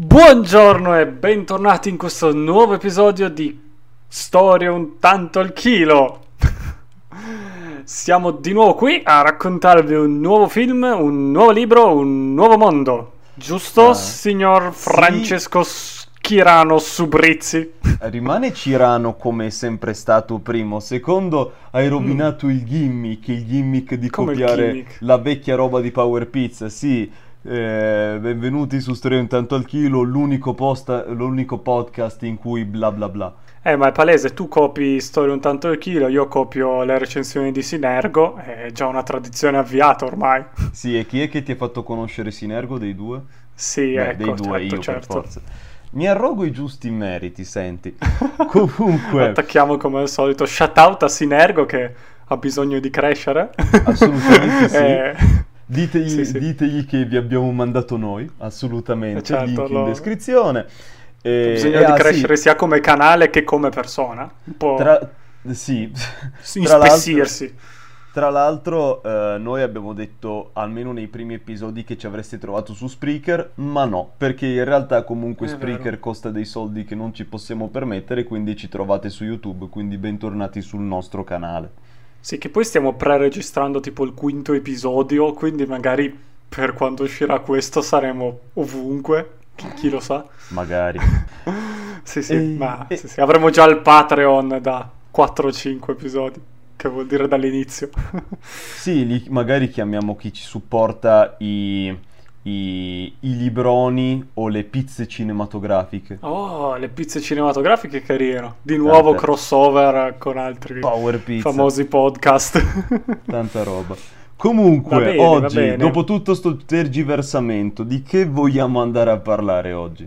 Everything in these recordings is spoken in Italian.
Buongiorno e bentornati in questo nuovo episodio di Storie un tanto al chilo. Siamo di nuovo qui a raccontarvi un nuovo film, un nuovo libro, un nuovo mondo. Giusto, Ah, signor sì. Francesco Schirano Subrizzi? Rimane Cirano come è sempre stato primo. Secondo, hai rovinato il gimmick, il gimmick di Mm. Come copiare gimmick? la vecchia roba di Power Pizza. Sì, eh, benvenuti su Storia un tanto al chilo, l'unico, posta- l'unico podcast in cui bla bla bla. Eh, ma è palese, tu copi Storie un tanto al chilo, io copio le recensioni di Sinergo, è già una tradizione avviata ormai. Sì, e chi è che ti ha fatto conoscere Sinergo dei due? Sì, Beh, ecco, dei due certo, io certo. forza. Mi arrogo i giusti meriti, senti. Comunque, Attacchiamo come al solito. Shout out a Sinergo che ha bisogno di crescere. Assolutamente sì. Eh, Ditegli, sì, sì. ditegli che vi abbiamo mandato noi, assolutamente, Eh, certo, link in lo- descrizione. E- ha bisogno e, di ah, sì, crescere sia come canale che come persona. Un po' tra, sì, s- tra l'altro, ispessirsi. tra l'altro, eh, noi abbiamo detto almeno nei primi episodi che ci avreste trovato su Spreaker, ma no, perché in realtà comunque È Spreaker vero. costa dei soldi che non ci possiamo permettere, quindi ci trovate su YouTube, quindi bentornati sul nostro canale. Sì, che poi stiamo pre-registrando tipo il quinto episodio, quindi magari per quando uscirà questo saremo ovunque. Chi, chi lo sa? Magari. Sì, sì, E- ma e- sì, sì, avremo già il Patreon da 4-5 episodi, che vuol dire dall'inizio. Sì, li- magari chiamiamo chi ci supporta i, i, i libroni o le pizze cinematografiche. Oh, le pizze cinematografiche carino. Di nuovo Tante. crossover con altri famosi podcast. tanta roba. Comunque, bene, oggi, dopo tutto sto tergiversamento, di che vogliamo andare a parlare oggi?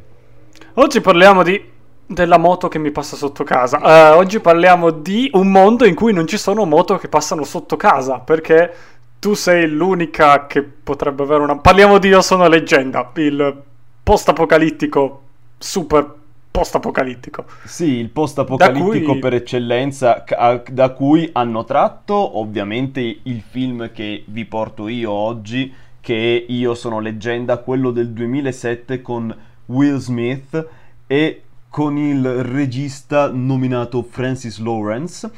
Oggi parliamo di della moto che mi passa sotto casa. Eh, oggi parliamo di un mondo in cui non ci sono moto che passano sotto casa, perché tu sei l'unica che potrebbe avere una... Parliamo di Io sono leggenda, il post-apocalittico, super post-apocalittico. Sì, il post-apocalittico cui- per eccellenza, da cui hanno tratto ovviamente il film che vi porto io oggi, che è Io sono leggenda, quello del 2007 con Will Smith e con il regista nominato Francis Lawrence.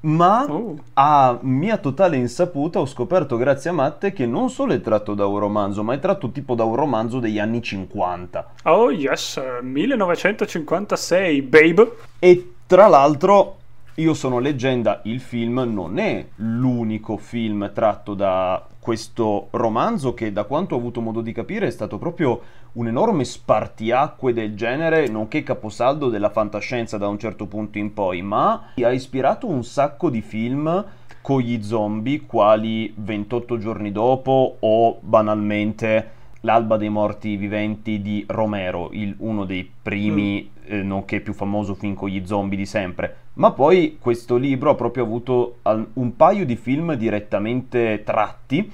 Ma Oh. a mia totale insaputa ho scoperto grazie a Matte che non solo è tratto da un romanzo, ma è tratto tipo da un romanzo degli anni 50. Oh yes, eh, 1956, babe. E tra l'altro, Io sono leggenda, il film non è l'unico film tratto da questo romanzo che da quanto ho avuto modo di capire è stato proprio un enorme spartiacque del genere, nonché caposaldo della fantascienza da un certo punto in poi, ma ha ispirato un sacco di film con gli zombie, quali 28 giorni dopo o banalmente L'alba dei morti viventi di Romero, il- uno dei primi, eh, nonché più famoso film con gli zombie di sempre. Ma poi questo libro ha proprio avuto al- un paio di film direttamente tratti,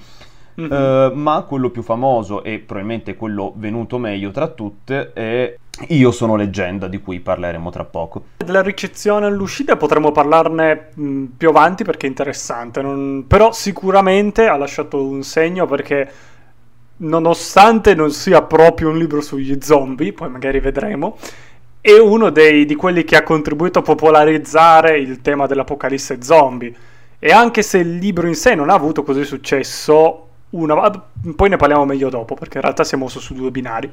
Mhm. eh, ma quello più famoso e probabilmente quello venuto meglio tra tutte è Io sono leggenda, di cui parleremo tra poco. Della ricezione all'uscita potremmo parlarne mh, più avanti perché è interessante, non- però sicuramente ha lasciato un segno perché nonostante non sia proprio un libro sugli zombie, poi magari vedremo, è uno dei- di quelli che ha contribuito a popolarizzare il tema dell'apocalisse zombie. E anche se il libro in sé non ha avuto così successo, una- poi ne parliamo meglio dopo perché in realtà siamo su, su due binari.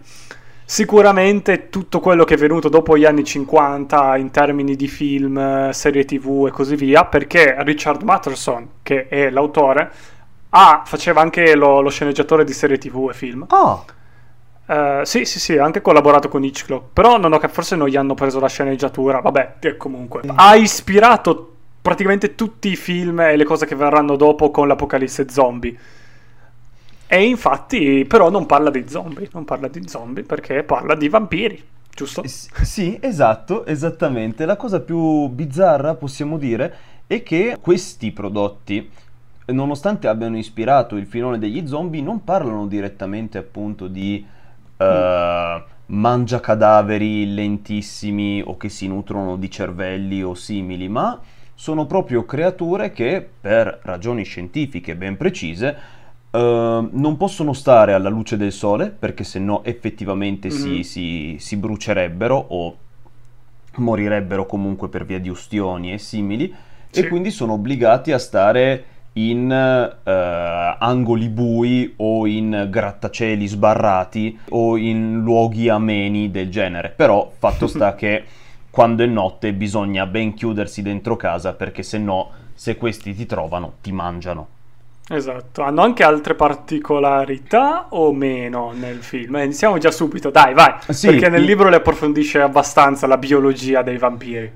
Sicuramente tutto quello che è venuto dopo gli anni 50 in termini di film, serie tv e così via, perché Richard Matterson, che è l'autore, ah, faceva anche lo, lo sceneggiatore di serie tv e film. Ah, Eh, sì, sì, sì, ha anche collaborato con Hitchcock, però non ho forse non gli hanno preso la sceneggiatura, vabbè, e comunque. Ha ispirato praticamente tutti i film e le cose che verranno dopo con l'apocalisse zombie. E infatti, però non parla di zombie, non parla di zombie perché parla di vampiri, giusto? S- Sì, esatto, esattamente. La cosa più bizzarra, possiamo dire, è che questi prodotti, nonostante abbiano ispirato il filone degli zombie, non parlano direttamente appunto di eh, mangiacadaveri lentissimi o che si nutrono di cervelli o simili, ma sono proprio creature che, per ragioni scientifiche ben precise, Uh, non possono stare alla luce del sole perché se no effettivamente Mhm. si, si- si brucerebbero o morirebbero comunque per via di ustioni e simili Sì. e quindi sono obbligati a stare in eh, angoli bui o in grattacieli sbarrati o in luoghi ameni del genere. Però fatto sta che quando è notte bisogna ben chiudersi dentro casa perché se no, se questi ti trovano, ti mangiano. Esatto, hanno anche altre particolarità o meno nel film? Eh, iniziamo già subito, dai, vai, Sì, perché nel libro le approfondisce abbastanza la biologia dei vampiri.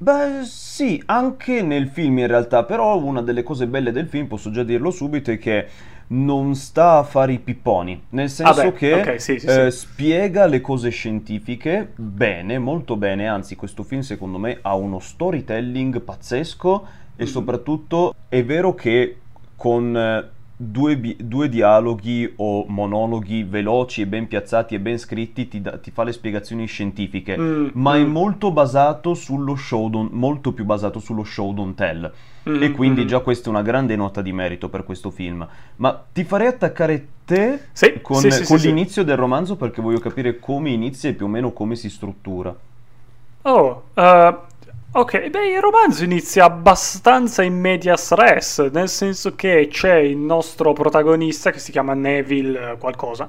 Beh, sì, anche nel film in realtà, però una delle cose belle del film, posso già dirlo subito, è che non sta a fare i pipponi, nel senso beh, che ok, sì, sì, eh, sì. spiega le cose scientifiche bene, molto bene, anzi questo film secondo me ha uno storytelling pazzesco e Mhm. soprattutto è vero che con eh, due, bi- due dialoghi o monologhi veloci e ben piazzati e ben scritti ti, dà- ti fa le spiegazioni scientifiche Mm, ma è mm, molto basato sullo show, don't- molto più basato sullo show don't tell. mm, E quindi mm. già questa è una grande nota di merito per questo film. Ma ti farei attaccare te Sì, con, sì, sì, con l'inizio del romanzo perché voglio capire come inizia e più o meno come si struttura. Oh, eh, ok, beh, il romanzo inizia abbastanza in medias res, nel senso che c'è il nostro protagonista che si chiama Neville eh, qualcosa,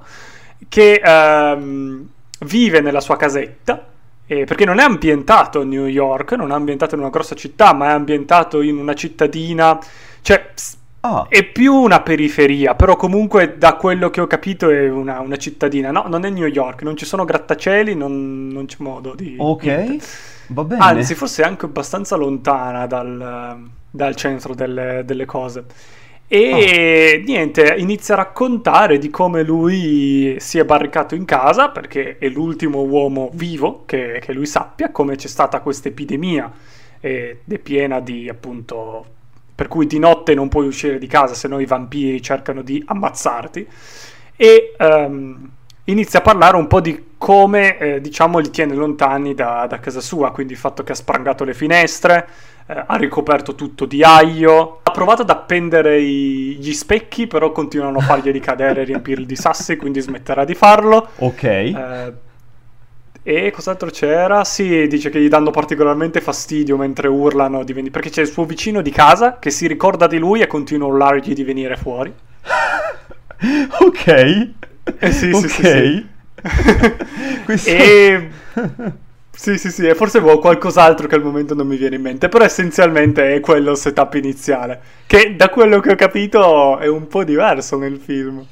che ehm, vive nella sua casetta, eh, perché non è ambientato a New York, non è ambientato in una grossa città, ma è ambientato in una cittadina, cioè... Ah, È più una periferia, però comunque da quello che ho capito è una, una cittadina. No, non è New York, non ci sono grattacieli, non, non c'è modo di... ok, niente. Va bene. Anzi, forse anche abbastanza lontana dal, dal centro delle, delle cose. E niente, inizia a raccontare di come lui si è barricato in casa, perché è l'ultimo uomo vivo che, che lui sappia, come c'è stata questa epidemia ed è piena di appunto per cui di notte non puoi uscire di casa se no i vampiri cercano di ammazzarti e ehm, inizia a parlare un po' di come eh, diciamo li tiene lontani da, da casa sua quindi il fatto che ha sprangato le finestre eh, ha ricoperto tutto di aglio ha provato ad appendere i- gli specchi però continuano a farglieli cadere e riempirli di sassi quindi smetterà di farlo Ok, eh, e cos'altro c'era? Sì, dice che gli danno particolarmente fastidio mentre urlano di venire. Perché c'è il suo vicino di casa che si ricorda di lui e continua a urlargli di venire fuori. ok, Eh sì, sì, ok. sì, sì. Questo- E. Sì, sì, sì, e forse avevo qualcos'altro che al momento non mi viene in mente, però essenzialmente è quello setup iniziale, che da quello che ho capito è un po' diverso nel film.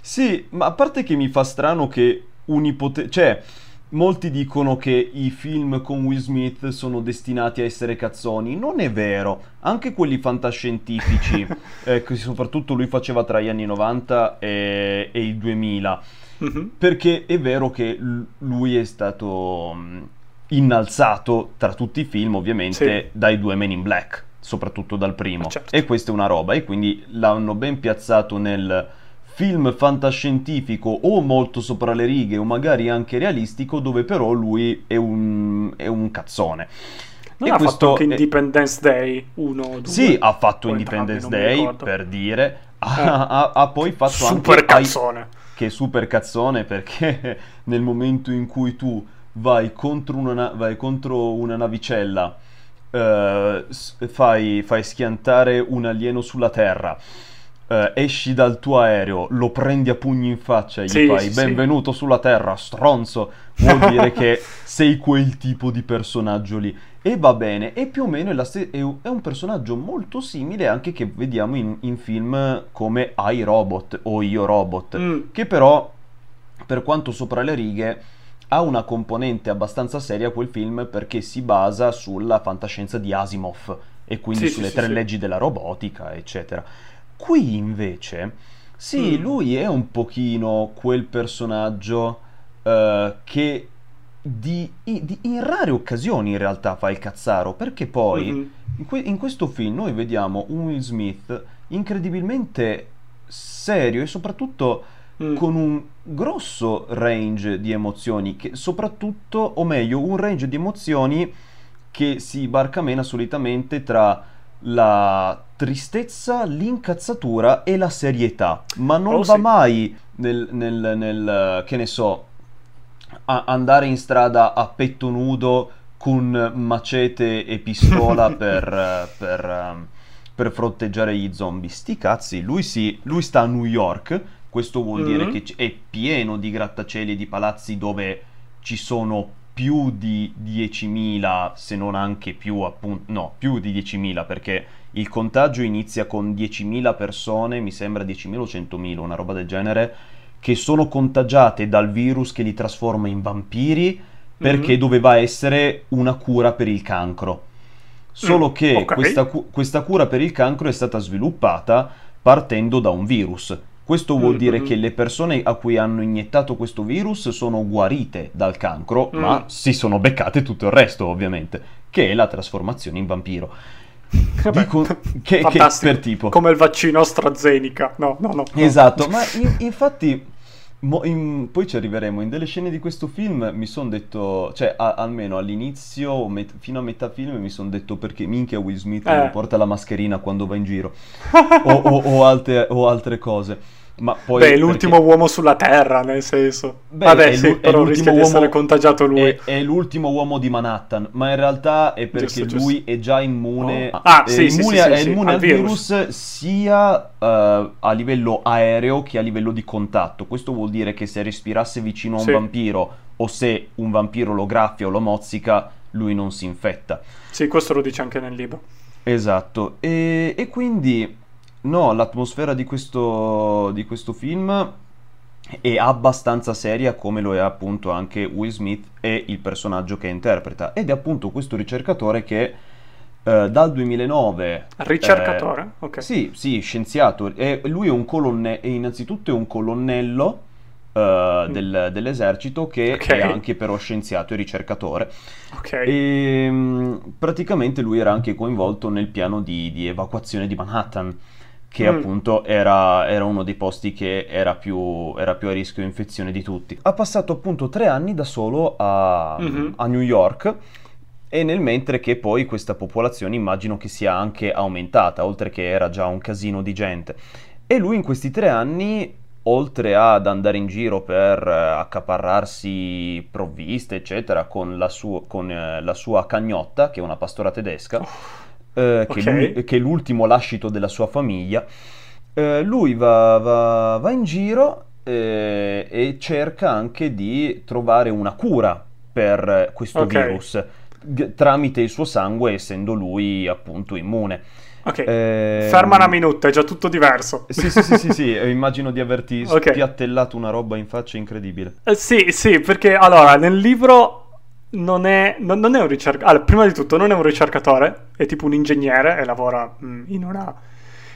Sì, ma a parte che mi fa strano che un ipote... cioè, molti dicono che i film con Will Smith sono destinati a essere cazzoni. Non è vero. Anche quelli fantascientifici, eh, che soprattutto lui faceva tra gli anni 90 e, e il 2000. Mhm. Perché è vero che lui è stato mh, innalzato tra tutti i film, ovviamente, Sì. dai due Men in Black, soprattutto dal primo. Ah, certo. E questa è una roba, e quindi l'hanno ben piazzato nel film fantascientifico o molto sopra le righe o magari anche realistico, dove però lui è un, è un cazzone. Non E ha questo fatto anche è- Independence Day 1 o 2? Sì, ha fatto O Independence Day, per dire. Ha, Eh. ha- ha poi fatto Super anche... ai- cazzone. Che è super cazzone perché nel momento in cui tu vai contro una, na- vai contro una navicella, eh, fai, fai schiantare un alieno sulla Terra, eh, esci dal tuo aereo, lo prendi a pugni in faccia e gli Sì, fai sì, sì. benvenuto sulla Terra, stronzo, vuol dire che sei quel tipo di personaggio lì. E va bene, e più o meno è, ste- è un personaggio molto simile anche che vediamo in, in film come I Robot o Io Robot, Mm. che però, per quanto sopra le righe, ha una componente abbastanza seria quel film perché si basa sulla fantascienza di Asimov e quindi Sì, sì, sulle sì, tre sì. leggi della robotica, eccetera. Qui invece, sì, Mm. lui è un pochino quel personaggio eh, che di, di- in rare occasioni in realtà fa il cazzaro, perché poi Mhm. in, que- in questo film noi vediamo un Will Smith incredibilmente serio e soprattutto Mm. con un grosso range di emozioni, che soprattutto, o meglio, un range di emozioni che si barcamena solitamente tra la tristezza, l'incazzatura e la serietà, ma non Oh, va sì. mai nel, nel- nel, che ne so, andare in strada a petto nudo con macete e pistola per, eh, per, ehm, per fronteggiare gli zombie. Sti cazzi, lui, si, lui sta a New York, questo vuol dire Mhm. che è pieno di grattacieli e di palazzi dove ci sono più di 10.000, se non anche più, appunto, no, più di 10.000 perché il contagio inizia con 10.000 persone, mi sembra 10.000 o 100.000, una roba del genere, che sono contagiate dal virus che li trasforma in vampiri perché Mhm. doveva essere una cura per il cancro. Solo Mm, che ok. questa, cu- questa cura per il cancro è stata sviluppata partendo da un virus. Questo vuol Mm, dire che le persone a cui hanno iniettato questo virus sono guarite dal cancro, Mm. ma si sono beccate tutto il resto, ovviamente, che è la trasformazione in vampiro. Vabbè, Dico- che- che per tipo. Come il vaccino AstraZeneca. No, no, no. no. Esatto, ma in- infatti mo- in- poi ci arriveremo. In delle scene di questo film mi sono detto, cioè a- almeno all'inizio, met- fino a metà film mi sono detto perché minchia Will Smith Eh. porta la mascherina quando va in giro o, o- o altre, o altre cose. Ma poi Beh, è perché- l'ultimo uomo sulla Terra, nel senso. Beh, Vabbè, è sì, però l'ultimo rischia di uomo- essere contagiato lui. È, è l'ultimo uomo di Manhattan, ma in realtà è perché Giusto, lui è già immune, Oh. Ah, è sì, immune, sì, sì, è sì, immune al al virus, sia eh, a livello aereo che a livello di contatto. Questo vuol dire che se respirasse vicino a un vampiro o se un vampiro lo graffia o lo mozzica, lui non si infetta. Sì, questo lo dice anche nel libro. Esatto, e, e quindi no, l'atmosfera di questo, di questo film è abbastanza seria come lo è appunto anche Will Smith e il personaggio che interpreta ed è appunto questo ricercatore che eh, dal 2009 Ricercatore? eh, ok. sì, sì, scienziato e lui è un colonnello innanzitutto è un colonnello eh, del- dell'esercito che Mm. Ok. è anche però scienziato e ricercatore Ok. e mm, praticamente lui era anche coinvolto nel piano di, di evacuazione di Manhattan, che Mm. appunto era, era uno dei posti che era più, era più a rischio infezione di tutti. Ha passato appunto tre anni da solo a, Mhm. a New York. E nel mentre che poi questa popolazione immagino che sia anche aumentata, oltre che era già un casino di gente. E lui in questi tre anni, oltre ad andare in giro per eh, accaparrarsi provviste, eccetera, con la, suo- con, eh, la sua cagnotta, che è una pastora tedesca, eh, che, Ok. lui- che è l'ultimo lascito della sua famiglia, eh, lui va, va- va in giro eh, e cerca anche di trovare una cura per eh, questo Ok. virus g- tramite il suo sangue, essendo lui appunto immune. Ok. Ehm, Ferma una minuta, è già tutto diverso. Sì, sì, sì, sì, sì, eh, immagino di averti Ok. spiattellato una roba in faccia incredibile. Eh, sì, sì, perché allora nel libro non è, non, non è un ricercatore. Allora, prima di tutto, non è un ricercatore, è tipo un ingegnere e lavora mm, in una.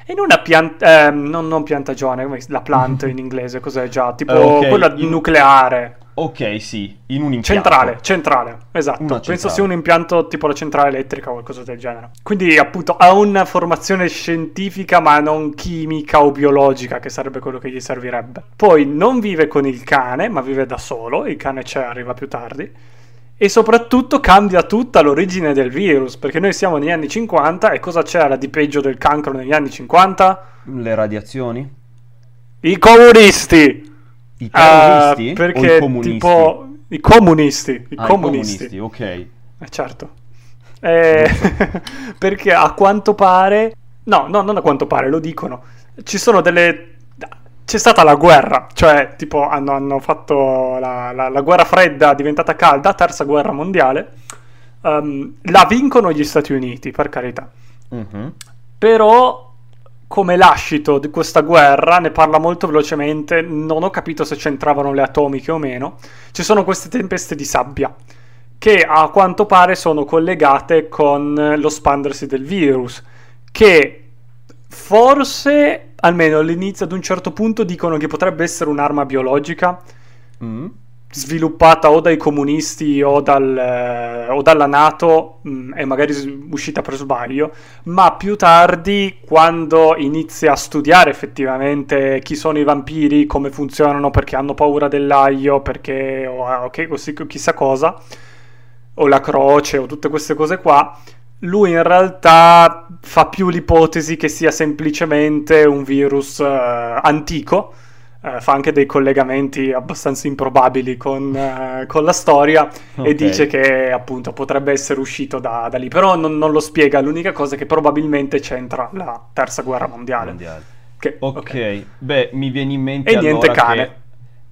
In una pianta. non, non piantagione, la plant in inglese, cos'è già? Tipo Eh, ok, quella in- nucleare. Ok, sì, in un impianto. Centrale, centrale, esatto. Una Penso centrale. sia un impianto tipo la centrale elettrica o qualcosa del genere. Quindi, appunto, ha una formazione scientifica, ma non chimica o biologica, che sarebbe quello che gli servirebbe. Poi non vive con il cane, ma vive da solo. Il cane c'è, arriva più tardi. E soprattutto cambia tutta l'origine del virus, perché noi siamo negli anni 50 e cosa c'era di peggio del cancro negli anni 50? Le radiazioni? I comunisti! I Ah, terroristi o perché i comunisti? tipo i comunisti, i Ah, comunisti. ok. Eh, certo. Eh, perché a quanto pare, no, no, non a quanto pare, lo dicono. Ci sono delle. C'è stata la guerra, cioè, tipo, hanno, hanno fatto la, la- la guerra fredda diventata calda, terza guerra mondiale. Ehm, la vincono gli Stati Uniti, per carità. Mhm. Però, come lascito di questa guerra, ne parla molto velocemente. Non ho capito se c'entravano le atomiche o meno. Ci sono queste tempeste di sabbia che a quanto pare sono collegate con lo spandersi del virus. Che forse, almeno all'inizio, ad un certo punto, dicono che potrebbe essere un'arma biologica Mm. sviluppata o dai comunisti o, dal, eh, o dalla Nato mh, e magari uscita per sbaglio, ma più tardi quando inizia a studiare effettivamente chi sono i vampiri, come funzionano, perché hanno paura dell'aglio, perché o, ok, così, chissà cosa, o la croce o tutte queste cose qua, lui in realtà fa più l'ipotesi che sia semplicemente un virus uh, antico, uh, fa anche dei collegamenti abbastanza improbabili con, uh, con la storia okay. e dice che appunto potrebbe essere uscito da, da lì, però non, non, lo spiega, l'unica cosa è che probabilmente c'entra la terza guerra mondiale. mondiale. Che, ok, okay. beh mi viene in mente... E niente cane. Che...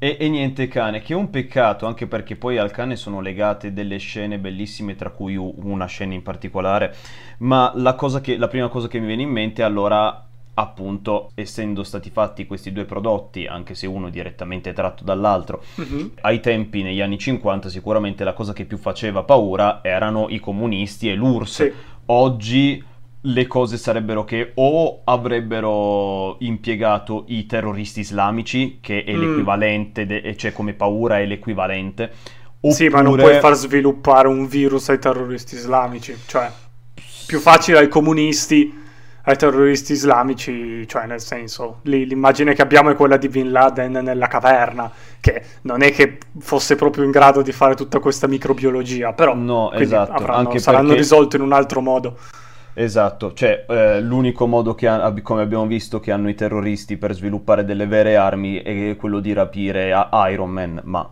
E, e, niente cane, che è un peccato, anche perché poi al cane sono legate delle scene bellissime, tra cui una scena in particolare, ma la, che, la prima cosa che mi viene in mente allora appunto essendo stati fatti questi due prodotti anche se uno direttamente tratto dall'altro uh-huh. ai tempi negli anni 50 sicuramente la cosa che più faceva paura erano i comunisti e l'URSS sì. oggi le cose sarebbero che o avrebbero impiegato i terroristi islamici, che è mm. l'equivalente, de- cioè come paura è l'equivalente. Oppure... Sì, ma non puoi far sviluppare un virus ai terroristi islamici, cioè più facile ai comunisti, ai terroristi islamici, cioè nel senso, lì, l'immagine che abbiamo è quella di Bin Laden nella caverna, che non è che fosse proprio in grado di fare tutta questa microbiologia, però no, esatto, avranno, saranno perché... risolti in un altro modo. Esatto, cioè eh, l'unico modo che, ha, come abbiamo visto, che hanno i terroristi per sviluppare delle vere armi è quello di rapire Iron Man, ma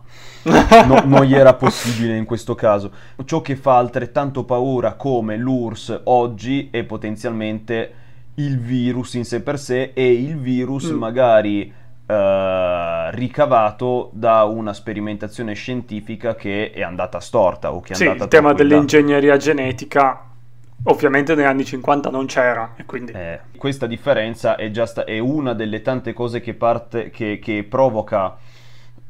no, non gli era possibile in questo caso. Ciò che fa altrettanto paura come l'URSS oggi è potenzialmente il virus in sé per sé e il virus mm. magari eh, ricavato da una sperimentazione scientifica che è andata storta o che è sì, andata il tema dell'ingegneria genetica Ovviamente negli anni 50 non c'era e quindi... Eh, questa differenza è, sta- è, una delle tante cose che, parte, che, che provoca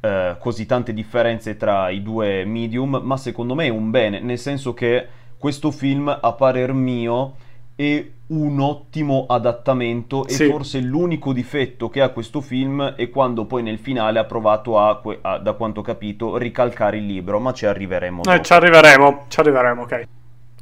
eh, così tante differenze tra i due medium, ma secondo me è un bene, nel senso che questo film, a parer mio, è un ottimo adattamento e sì. forse l'unico difetto che ha questo film è quando poi nel finale ha provato a, a da quanto ho capito, ricalcare il libro, ma ci arriveremo. Eh, ci arriveremo, ci arriveremo, ok.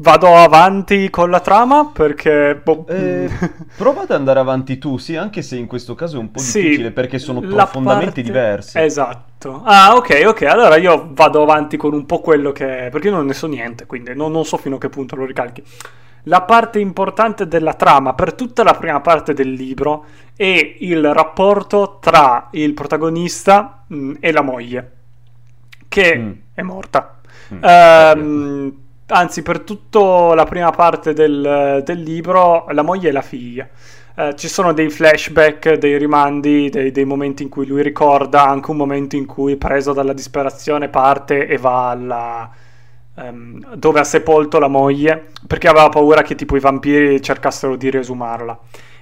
Vado avanti con la trama perché... Boh. Eh, prova ad andare avanti tu, sì, anche se in questo caso è un po' sì, difficile perché sono profondamente parte... diversi. Esatto. Ah, ok, ok. Allora io vado avanti con un po' quello che... perché io non ne so niente, quindi non, non so fino a che punto lo ricalchi. La parte importante della trama per tutta la prima parte del libro è il rapporto tra il protagonista mh, mm, e la moglie, che mm. è morta. Mm. Um, anzi per tutta la prima parte del, del, libro la moglie e la figlia. Eh, ci sono dei flashback, dei rimandi, dei, dei, momenti in cui lui ricorda, anche un momento in cui preso dalla disperazione parte e va alla, um, dove ha sepolto la moglie perché aveva paura che tipo i vampiri cercassero di riesumarla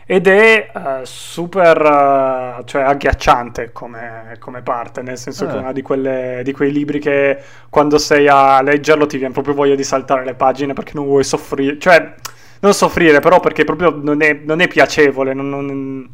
ed è uh, super uh, cioè agghiacciante come, come, parte, nel senso eh. che è uno di, quelle, di, quei libri che quando sei a leggerlo ti viene proprio voglia di saltare le pagine perché non vuoi soffrire, cioè non soffrire però perché proprio non è, non è piacevole, non, non,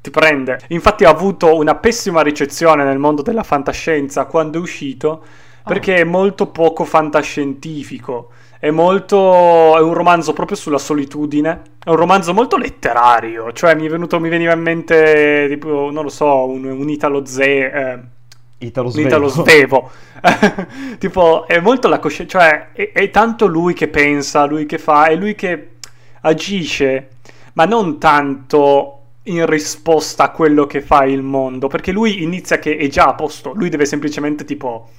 ti prende. Infatti ha avuto una pessima ricezione nel mondo della fantascienza quando è uscito perché è molto poco fantascientifico. È molto. È un romanzo proprio sulla solitudine. È un romanzo molto letterario. Cioè, mi, è venuto, mi veniva in mente, tipo, non lo so, un, un Italo Ze. Eh, Italo Svevo. Italo Svevo. tipo, è molto la coscienza. Cioè, è, è tanto lui che pensa, lui che fa, è lui che agisce, ma non tanto in risposta a quello che fa il mondo, perché lui inizia che è già a posto, lui deve semplicemente tipo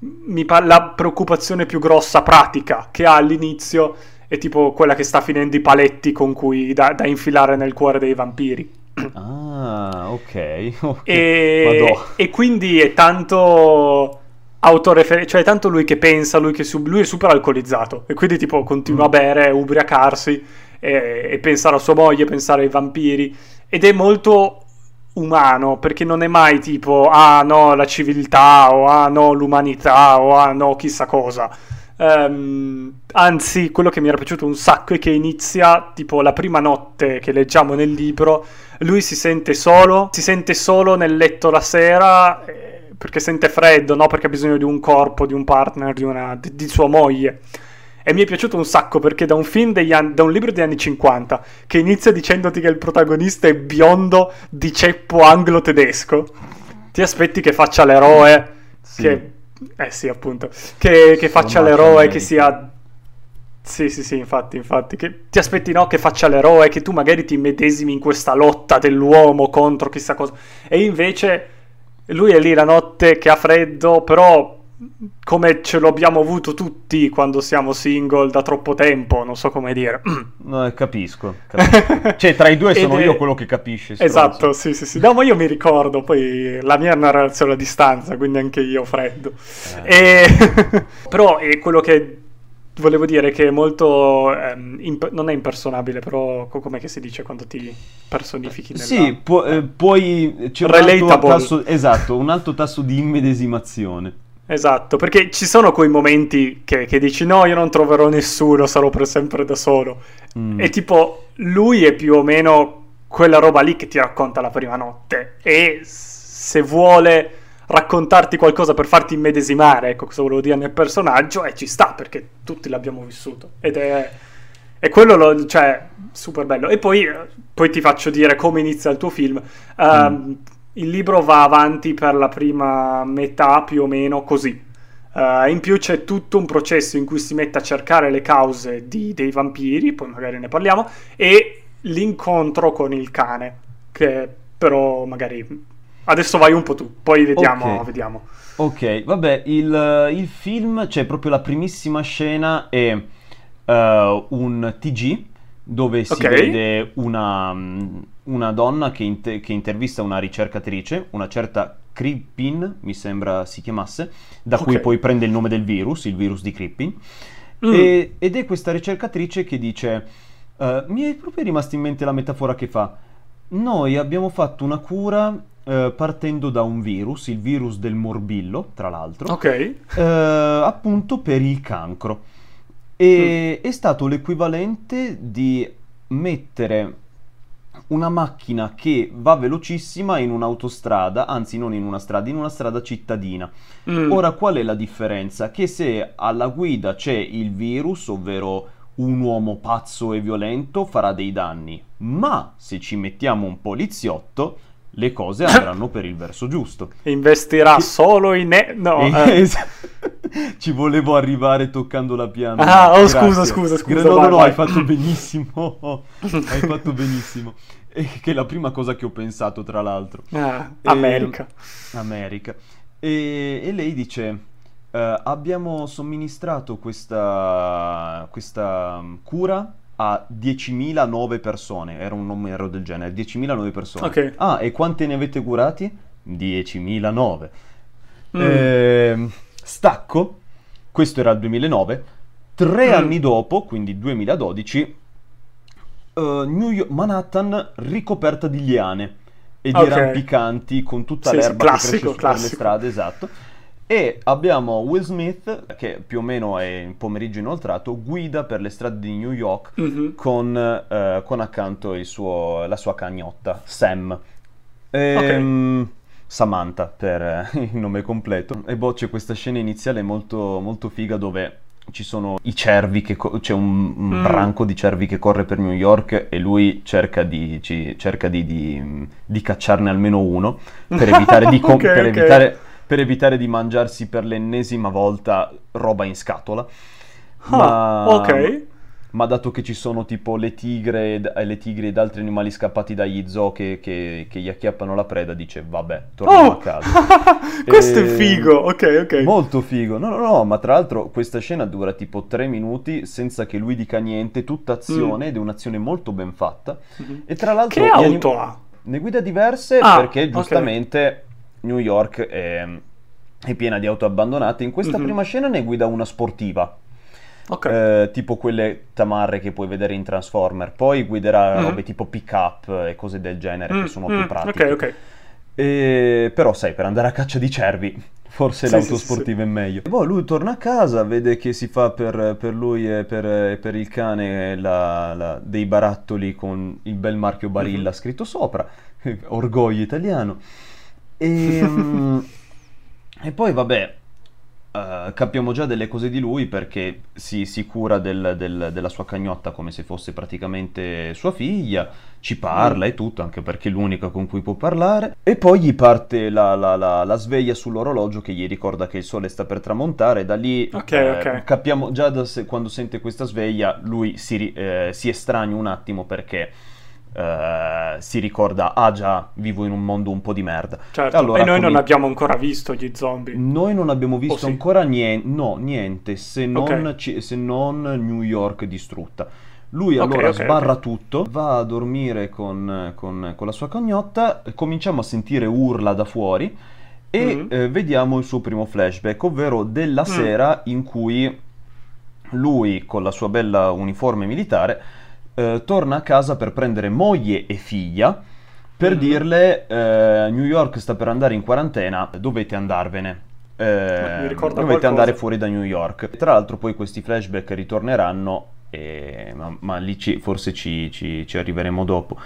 mi pare la preoccupazione più grossa pratica che ha all'inizio è tipo quella che sta finendo i paletti con cui da, da infilare nel cuore dei vampiri. Ah, ok. okay. E, e, quindi è tanto autoreferenziale, cioè è tanto lui che pensa, lui che sub- lui è super alcolizzato e quindi tipo continua mm. a bere, ubriacarsi e, e pensare a sua moglie, pensare ai vampiri ed è molto umano, perché non è mai tipo ah no la civiltà o ah no l'umanità o ah no chissà cosa. Um, anzi, quello che mi era piaciuto un sacco è che inizia tipo la prima notte che leggiamo nel libro, lui si sente solo, si sente solo nel letto la sera eh, perché sente freddo, no? Perché ha bisogno di un corpo, di un partner, di, una, di, di sua moglie. E mi è piaciuto un sacco perché da un film degli anni, da un libro degli anni 50 che inizia dicendoti che il protagonista è biondo di ceppo anglo-tedesco, ti aspetti che faccia l'eroe, sì. che, eh sì appunto, che, che faccia l'eroe, che sia Sì, sì, sì, infatti, infatti, che ti aspetti no, che faccia l'eroe, che tu magari ti medesimi in questa lotta dell'uomo contro chissà cosa. E invece lui è lì la notte che ha freddo, però come ce l'abbiamo avuto tutti quando siamo single da troppo tempo, non so come dire. No, capisco, capisco. cioè, tra i due sono è... io quello che capisce. Esatto, sì, sì, sì. No, ma io mi ricordo, poi la mia è una relazione a distanza, quindi anche io freddo. Eh. E... Però è quello che volevo dire che è molto ehm, imp- non è impersonabile però come si dice quando ti personifichi nella... sì pu- eh, puoi c'è un alto tasso, esatto un alto tasso di immedesimazione Esatto, perché ci sono quei momenti che, che, dici no, io non troverò nessuno, sarò per sempre da solo. Mm. E tipo, lui è più o meno quella roba lì che ti racconta la prima notte. E se vuole raccontarti qualcosa per farti immedesimare, ecco cosa volevo dire nel personaggio, e ci sta, perché tutti l'abbiamo vissuto. Ed è... E quello, lo, cioè, super bello. E poi, poi, ti faccio dire come inizia il tuo film. Uh, mm il libro va avanti per la prima metà più o meno così. Uh, in più c'è tutto un processo in cui si mette a cercare le cause di, dei vampiri, poi magari ne parliamo, e l'incontro con il cane, che però magari... Adesso vai un po' tu, poi vediamo. Okay. vediamo. Ok, vabbè, il, il, film, cioè proprio la primissima scena è uh, un TG dove si okay. vede una, una donna che, inter- che, intervista una ricercatrice, una certa Crippin, mi sembra si chiamasse, da okay. cui poi prende il nome del virus, il virus di Crippin. Mm. E, ed è questa ricercatrice che dice, uh, mi è proprio rimasta in mente la metafora che fa, noi abbiamo fatto una cura uh, partendo da un virus, il virus del morbillo, tra l'altro, okay. uh, appunto per il cancro. E mm. è stato l'equivalente di mettere una macchina che va velocissima in un'autostrada, anzi non in una strada, in una strada cittadina. Mm. Ora qual è la differenza? Che se alla guida c'è il virus, ovvero un uomo pazzo e violento, farà dei danni, ma se ci mettiamo un poliziotto le cose andranno per il verso giusto. Investirà che... solo in... E... No, eh. Ci volevo arrivare toccando la pianta. Ah, oh, scusa, scusa, scusa. No, no, no, hai fatto benissimo. hai fatto benissimo. E che è la prima cosa che ho pensato, tra l'altro. Ah, America. E, America. E, e, lei dice, uh, abbiamo somministrato questa, questa cura a 10.000 nuove persone, era un numero del genere, 10.000 nuove persone. Okay. Ah, e quante ne avete curati? 10.000 Mm. Eh, stacco, questo era il 2009, tre mm. anni dopo, quindi 2012, uh, New York, Manhattan ricoperta di liane e di okay. rampicanti con tutta sì, l'erba sì, classico, che cresce per le strade, esatto. E abbiamo Will Smith, che più o meno è in pomeriggio inoltrato, guida per le strade di New York mm-hmm. con, uh, con, accanto suo, la sua cagnotta, Sam. E, okay. um, Samantha per eh, il nome completo. E boh, c'è questa scena iniziale molto, molto figa dove ci sono i cervi, che co- c'è un, un mm. branco di cervi che corre per New York e lui cerca di, ci, cerca di, di, di cacciarne almeno uno per evitare di... Com- okay, per okay. evitare per evitare di mangiarsi per l'ennesima volta roba in scatola. Ah, ma, ok. Ma dato che ci sono tipo le tigre, le tigri ed altri animali scappati dagli zoo che, che, che gli acchiappano la preda, dice vabbè, torniamo oh! a casa. Questo e... è figo, ok, ok. Molto figo. No, no, no, ma tra l'altro questa scena dura tipo tre minuti senza che lui dica niente, tutta azione mm. ed è un'azione molto ben fatta. Mm-hmm. E tra l'altro... Che auto ha? Ne guida diverse ah, perché giustamente... Okay New York è, è piena di auto abbandonate. In questa mm-hmm. prima scena ne guida una sportiva. Okay. Eh, tipo quelle tamarre che puoi vedere in Transformer. Poi guiderà mm-hmm. robe tipo pick up e cose del genere mm-hmm. che sono più mm, pratiche. Ok, ok. E, però sai, per andare a caccia di cervi, forse sì, l'auto sì, sportiva sì. è meglio. Boh, lui torna a casa, vede che si fa per, per lui e per, per, il cane la, la, dei barattoli con il bel marchio Barilla mm-hmm. scritto sopra, orgoglio italiano. E, um, e poi vabbè, Uh, capiamo già delle cose di lui perché si, si cura del, del, della sua cagnotta come se fosse praticamente sua figlia, ci parla e tutto, anche perché è l'unica con cui può parlare. E poi gli parte la, la, la, la, sveglia sull'orologio che gli ricorda che il sole sta per tramontare. Da lì okay, eh, okay. capiamo già se, quando sente questa sveglia, lui si, eh, si estranea un attimo perché Uh, si ricorda, ah già, vivo in un mondo un po' di merda. Certo, allora, e noi non abbiamo ancora visto gli zombie. Noi non abbiamo visto oh, sì. ancora niente, no, niente, se non, okay. ci, se non, New York distrutta. Lui okay, allora okay, sbarra tutto, va a dormire con, con, con, la sua cagnotta, cominciamo a sentire urla da fuori e mm. eh, vediamo il suo primo flashback, ovvero della mm. sera in cui lui con la sua bella uniforme militare eh, torna a casa per prendere moglie e figlia per mm dirle eh, New York sta per andare in quarantena, dovete andarvene. Eh, dovete qualcosa. andare fuori da New York. Tra l'altro poi questi flashback ritorneranno, e, ma, ma, lì ci, forse ci, ci, ci, arriveremo dopo.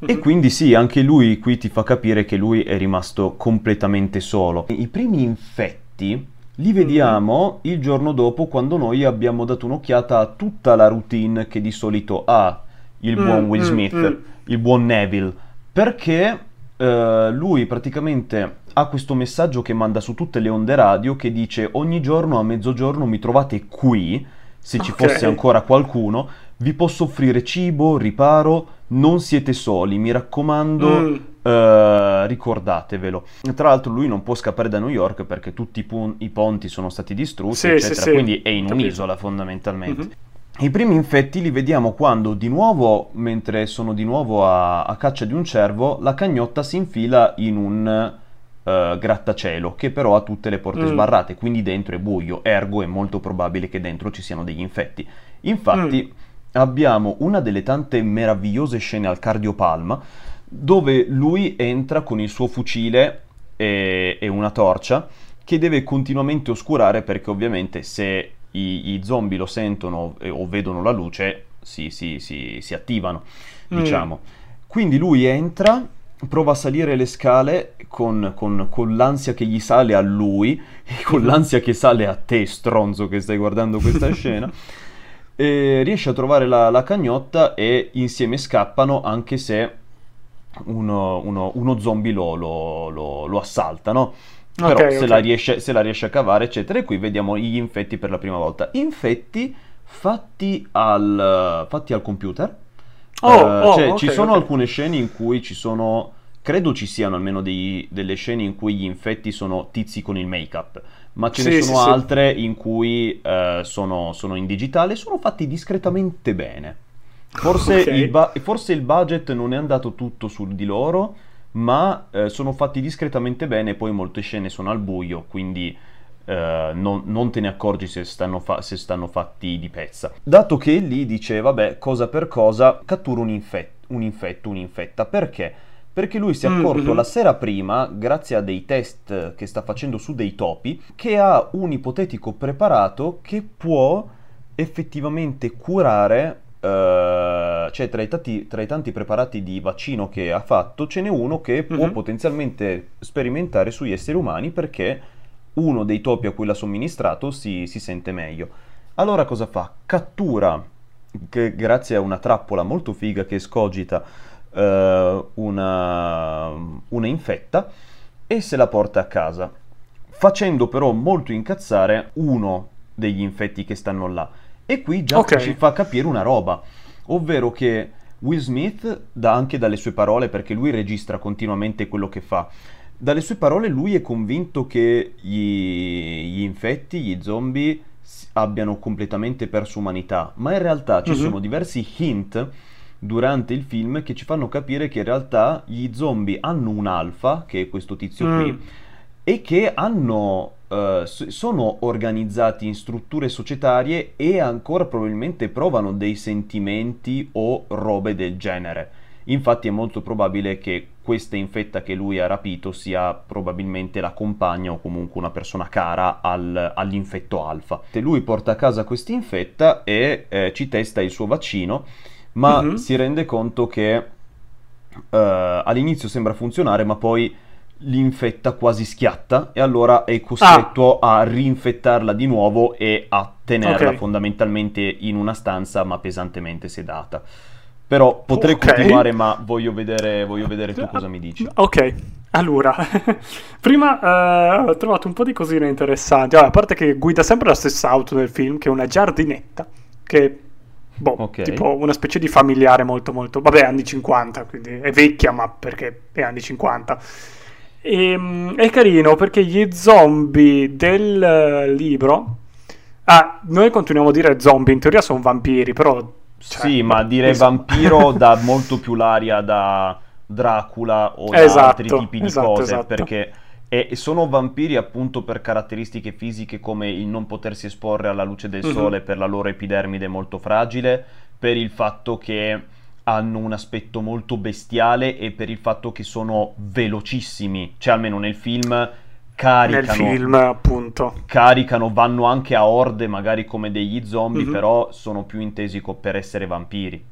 E mhm. quindi sì, anche lui qui ti fa capire che lui è rimasto completamente solo. I primi infetti li vediamo mm. il giorno dopo quando noi abbiamo dato un'occhiata a tutta la routine che di solito ha il mm, buon Will mm, Smith, mm, il buon Neville, perché uh, lui praticamente ha questo messaggio che manda su tutte le onde radio che dice ogni giorno a mezzogiorno mi trovate qui, se ci okay. fosse ancora qualcuno, vi posso offrire cibo, riparo, non siete soli, mi raccomando. Uh, ricordatevelo. Tra l'altro lui non può scappare da New York perché tutti i, pun- i ponti sono stati distrutti, sì, eccetera, sì, sì. quindi è in Capito. un'isola fondamentalmente. Mm-hmm. I primi infetti li vediamo quando di nuovo, mentre sono di nuovo a, a caccia di un cervo, la cagnotta si infila in un uh, grattacielo che però ha tutte le porte mm. sbarrate, quindi dentro è buio, ergo è molto probabile che dentro ci siano degli infetti. Infatti... Mm abbiamo una delle tante meravigliose scene al cardiopalma dove lui entra con il suo fucile e, e una torcia che deve continuamente oscurare perché ovviamente se i, i zombie lo sentono o vedono la luce si, si, si, si attivano, mm. diciamo. Quindi lui entra, prova a salire le scale con, con, con, l'ansia che gli sale a lui e con l'ansia che sale a te, stronzo, che stai guardando questa scena. E riesce a trovare la, la, cagnotta e insieme scappano anche se uno, uno, uno zombie lo, lo, lo, lo assalta, no? Però okay, se, okay. La riesce, se, La riesce, a cavare, eccetera. E qui vediamo gli infetti per la prima volta. Infetti fatti al, fatti al computer. Oh, uh, oh, cioè, okay, ci sono alcune scene in cui ci sono... Credo ci siano almeno dei, delle scene in cui gli infetti sono tizi con il make-up ma ce sì, ne sono sì, altre sì. in cui eh, sono, sono, in digitale e sono fatti discretamente bene. Forse, okay. il ba- forse, il budget non è andato tutto su di loro, ma eh, sono fatti discretamente bene poi molte scene sono al buio, quindi eh, non, non, te ne accorgi se stanno, fa- se stanno, fatti di pezza. Dato che lì dice, vabbè, cosa per cosa, cattura un, infet- un infetto, un'infetta. Perché? perché lui si è accorto mm-hmm. la sera prima, grazie a dei test che sta facendo su dei topi, che ha un ipotetico preparato che può effettivamente curare, uh, cioè tra i, tanti, tra i, tanti, preparati di vaccino che ha fatto, ce n'è uno che può mm-hmm. potenzialmente sperimentare sugli esseri umani perché uno dei topi a cui l'ha somministrato si, si sente meglio. Allora cosa fa? Cattura, grazie a una trappola molto figa che scogita, uh, una, una infetta e se la porta a casa, facendo però molto incazzare uno degli infetti che stanno là. E qui già okay. ci fa capire una roba, ovvero che Will Smith, da anche dalle sue parole, perché lui registra continuamente quello che fa, dalle sue parole lui è convinto che gli, gli infetti, gli zombie, abbiano completamente perso umanità, ma in realtà ci uh-huh. sono diversi hint durante il film che ci fanno capire che in realtà gli zombie hanno un alfa, che è questo tizio mm. qui, e che hanno, uh, sono organizzati in strutture societarie e ancora probabilmente provano dei sentimenti o robe del genere. Infatti è molto probabile che questa infetta che lui ha rapito sia probabilmente la compagna o comunque una persona cara al, all'infetto alfa. Lui porta a casa questa infetta e eh, ci testa il suo vaccino ma mm-hmm. si rende conto che uh, all'inizio sembra funzionare, ma poi li infetta quasi schiatta e allora è costretto ah. a rinfettarla di nuovo e a tenerla okay. fondamentalmente in una stanza ma pesantemente sedata. Però potrei okay. continuare, ma voglio vedere, voglio vedere tu cosa mi dici. Ok, allora, prima uh, ho trovato un po' di cosine interessanti. Allora, a parte che guida sempre la stessa auto nel film, che è una giardinetta, che boh, okay. tipo una specie di familiare molto molto... Vabbè, anni 50, quindi è vecchia, ma perché è anni 50. E, ehm, è carino perché gli zombie del libro... Ah, noi continuiamo a dire zombie, in teoria sono vampiri, però cioè, sì, ma dire vampiro dà molto più l'aria da Dracula o esatto, da altri tipi di esatto, cose, esatto. perché e sono vampiri appunto per caratteristiche fisiche come il non potersi esporre alla luce del mm-hmm. sole per la loro epidermide molto fragile, per il fatto che hanno un aspetto molto bestiale e per il fatto che sono velocissimi, cioè almeno nel film caricano, nel film, appunto. caricano, vanno anche a orde, magari come degli zombie, mm-hmm. però sono più intesi co- per essere vampiri.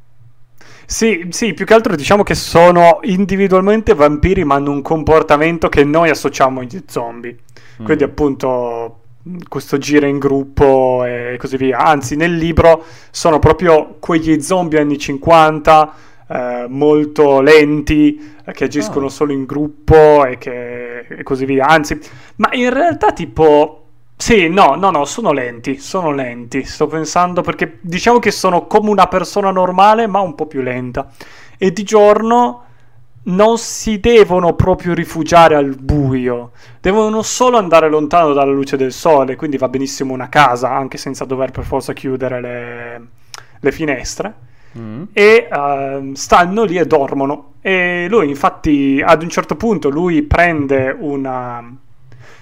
Sì, sì, più che altro diciamo che sono individualmente vampiri, ma hanno un comportamento che noi associamo agli zombie. Mm. Quindi, appunto, questo gira in gruppo e così via. Anzi, nel libro sono proprio quegli zombie anni 50 eh, molto lenti, eh, che agiscono oh. solo in gruppo e, che, e così via. Anzi, ma in realtà tipo... Sì, no, no, no, sono lenti, sono lenti. Sto pensando perché diciamo che sono come una persona normale, ma un po' più lenta. E di giorno non si devono proprio rifugiare al buio, devono solo andare lontano dalla luce del sole, quindi va benissimo una casa, anche senza dover per forza chiudere le, le finestre mm. e uh, stanno lì e dormono. E lui, infatti, ad un certo punto, lui prende una.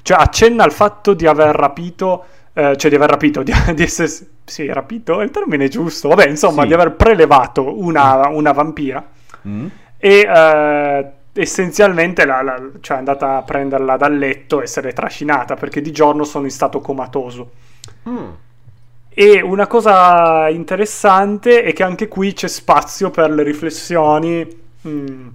cioè accenna al fatto di aver rapito. Eh, cioè di aver rapito, di, di essere. Sì, rapito è il termine giusto. Vabbè, insomma, sì. di aver prelevato una, una vampira. Mm. E. Uh, essenzialmente la, la, cioè è andata a prenderla dal letto e se l'è trascinata perché di giorno sono in stato comatoso. Mm. E una cosa interessante è che anche qui c'è spazio per le riflessioni mh, mm,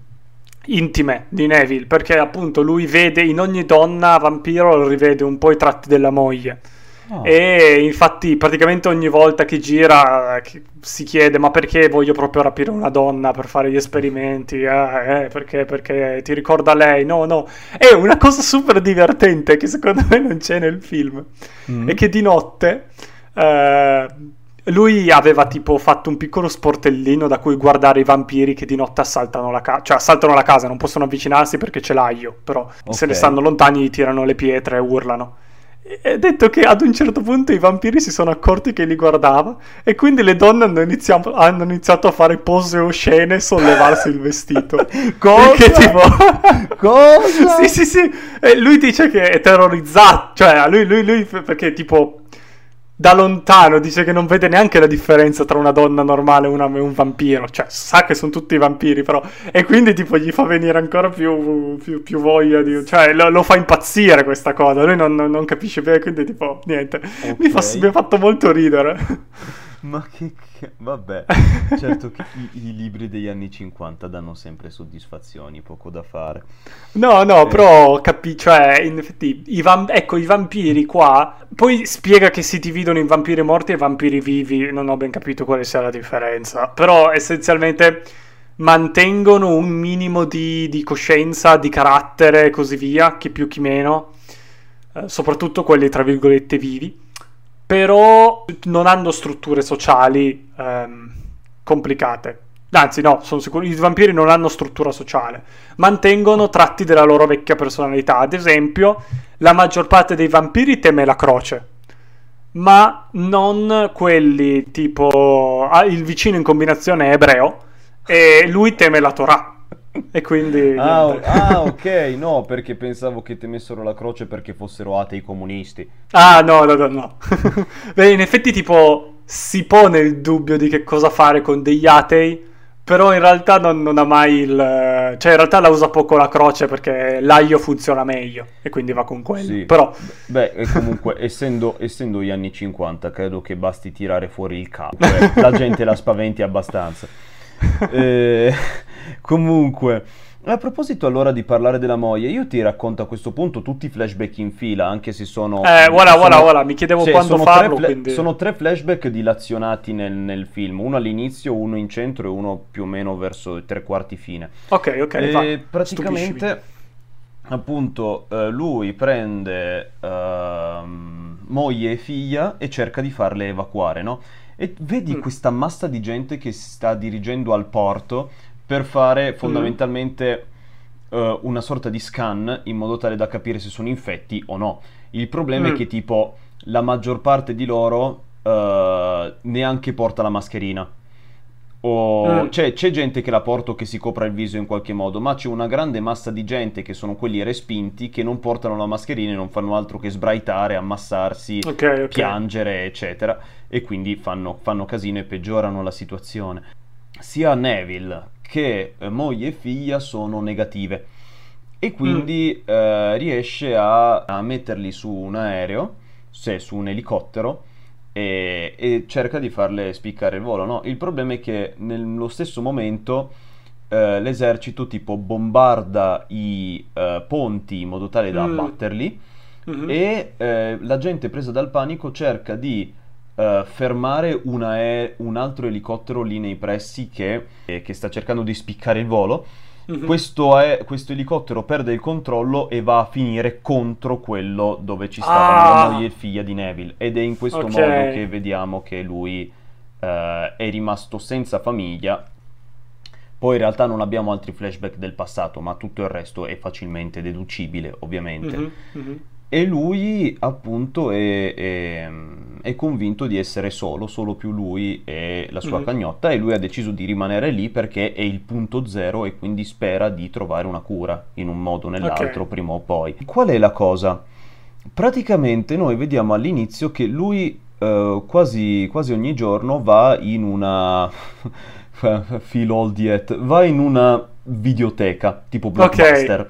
intime di Neville, perché appunto lui vede in ogni donna vampiro, rivede un po' i tratti della moglie. Oh. E infatti praticamente ogni volta che gira si chiede ma perché voglio proprio rapire una donna per fare gli esperimenti? Eh, eh, perché, perché ti ricorda lei? No, no. È una cosa super divertente che secondo me non c'è nel film. Mm. E che di notte eh, lui aveva tipo fatto un piccolo sportellino da cui guardare i vampiri che di notte assaltano la casa, cioè assaltano la casa, non possono avvicinarsi perché ce l'aio, però okay. se ne stanno lontani gli tirano le pietre e urlano. E detto che ad un certo punto i vampiri si sono accorti che li guardava e quindi le donne hanno iniziato, hanno iniziato a fare pose oscene e sollevarsi il vestito. Cosa? Perché tipo... Cosa? sì, sì, sì. E lui dice che è terrorizzato, cioè lui, lui, lui perché tipo da lontano dice che non vede neanche la differenza tra una donna normale e, una, un vampiro. Cioè, sa che sono tutti vampiri, però. E quindi, tipo, gli fa venire ancora più, più, più voglia di. Cioè, lo, lo, fa impazzire questa cosa. Lui non, non capisce bene, quindi, tipo, niente. Okay. Mi, fa, mi ha fatto molto ridere. Ma che... Vabbè, certo che i, i, libri degli anni 50 danno sempre soddisfazioni, poco da fare. No, no, eh. però capi... Cioè, in effetti, i vam... ecco, i vampiri qua... Poi spiega che si dividono in vampiri morti e vampiri vivi, non ho ben capito quale sia la differenza. Però, essenzialmente, mantengono un minimo di, di coscienza, di carattere e così via, chi più chi meno. Eh, soprattutto quelli, tra virgolette, vivi però non hanno strutture sociali ehm, complicate. Anzi, no, sono sicuro. I vampiri non hanno struttura sociale. Mantengono tratti della loro vecchia personalità. Ad esempio, la maggior parte dei vampiri teme la croce. Ma non quelli tipo. Ah, il vicino in combinazione è ebreo. E lui teme la Torah. E quindi... Ah, ah, ok, no, perché pensavo che temessero la croce perché fossero atei comunisti. Ah, no, no, no, no. Beh, in effetti tipo si pone il dubbio di che cosa fare con degli atei, però in realtà non, non ha mai il... Cioè in realtà la usa poco la croce perché l'aglio funziona meglio e quindi va con quello. Sì. Però... Beh, e comunque essendo, essendo, gli anni 50 credo che basti tirare fuori il capo, eh. la gente la spaventi abbastanza. eh, comunque, A proposito allora di parlare della moglie, io ti racconto a questo punto tutti i flashback in fila, anche se sono... Eh, voilà, sono, voilà, voilà, mi chiedevo sì, quando sono farlo, tre, quindi... Sono tre flashback dilazionati nel, nel, film, uno all'inizio, uno in centro e uno più o meno verso i tre quarti fine. Ok, ok, e vai. praticamente, Stupiscimi. appunto, eh, lui prende eh, moglie e figlia e cerca di farle evacuare, no? E vedi Mm. questa massa di gente che si sta dirigendo al porto per fare fondamentalmente eh, una sorta di scan in modo tale da capire se sono infetti o no. Il problema è Mm. che tipo la maggior parte di loro eh, neanche porta la mascherina. O, Mm. cioè, c'è gente che la porta o che si copra il viso in qualche modo, ma c'è una grande massa di gente che sono quelli respinti che non portano la mascherina e non fanno altro che sbraitare, ammassarsi, Ok, ok. piangere, eccetera, e quindi fanno, fanno casino e peggiorano la situazione. Sia Neville che eh, moglie e figlia sono negative e quindi Mm. eh, riesce a, a metterli su un aereo, se su un elicottero, e, e cerca di farle spiccare il volo. No? Il problema è che nello stesso momento eh, l'esercito tipo bombarda i eh, ponti in modo tale da Mm. abbatterli Mhm. e eh, la gente presa dal panico cerca di eh, fermare un, ae- un altro elicottero lì nei pressi che, eh, che sta cercando di spiccare il volo. Mhm. Questo, ae- questo elicottero perde il controllo e va a finire contro quello dove ci stavano Ah. la moglie e figlia di Neville. Ed è in questo Ok. modo che vediamo che lui eh, è rimasto senza famiglia. Poi in realtà non abbiamo altri flashback del passato, ma tutto il resto è facilmente deducibile, ovviamente. Mhm, mhm. E lui appunto è, è- è convinto di essere solo, solo più lui e la sua Mhm. cagnotta e lui ha deciso di rimanere lì perché è il punto zero e quindi spera di trovare una cura in un modo o nell'altro Ok. prima o poi. Qual è la cosa? Praticamente noi vediamo all'inizio che lui eh, quasi, quasi ogni giorno va in una... Feel old yet, va in una videoteca tipo Blockbuster.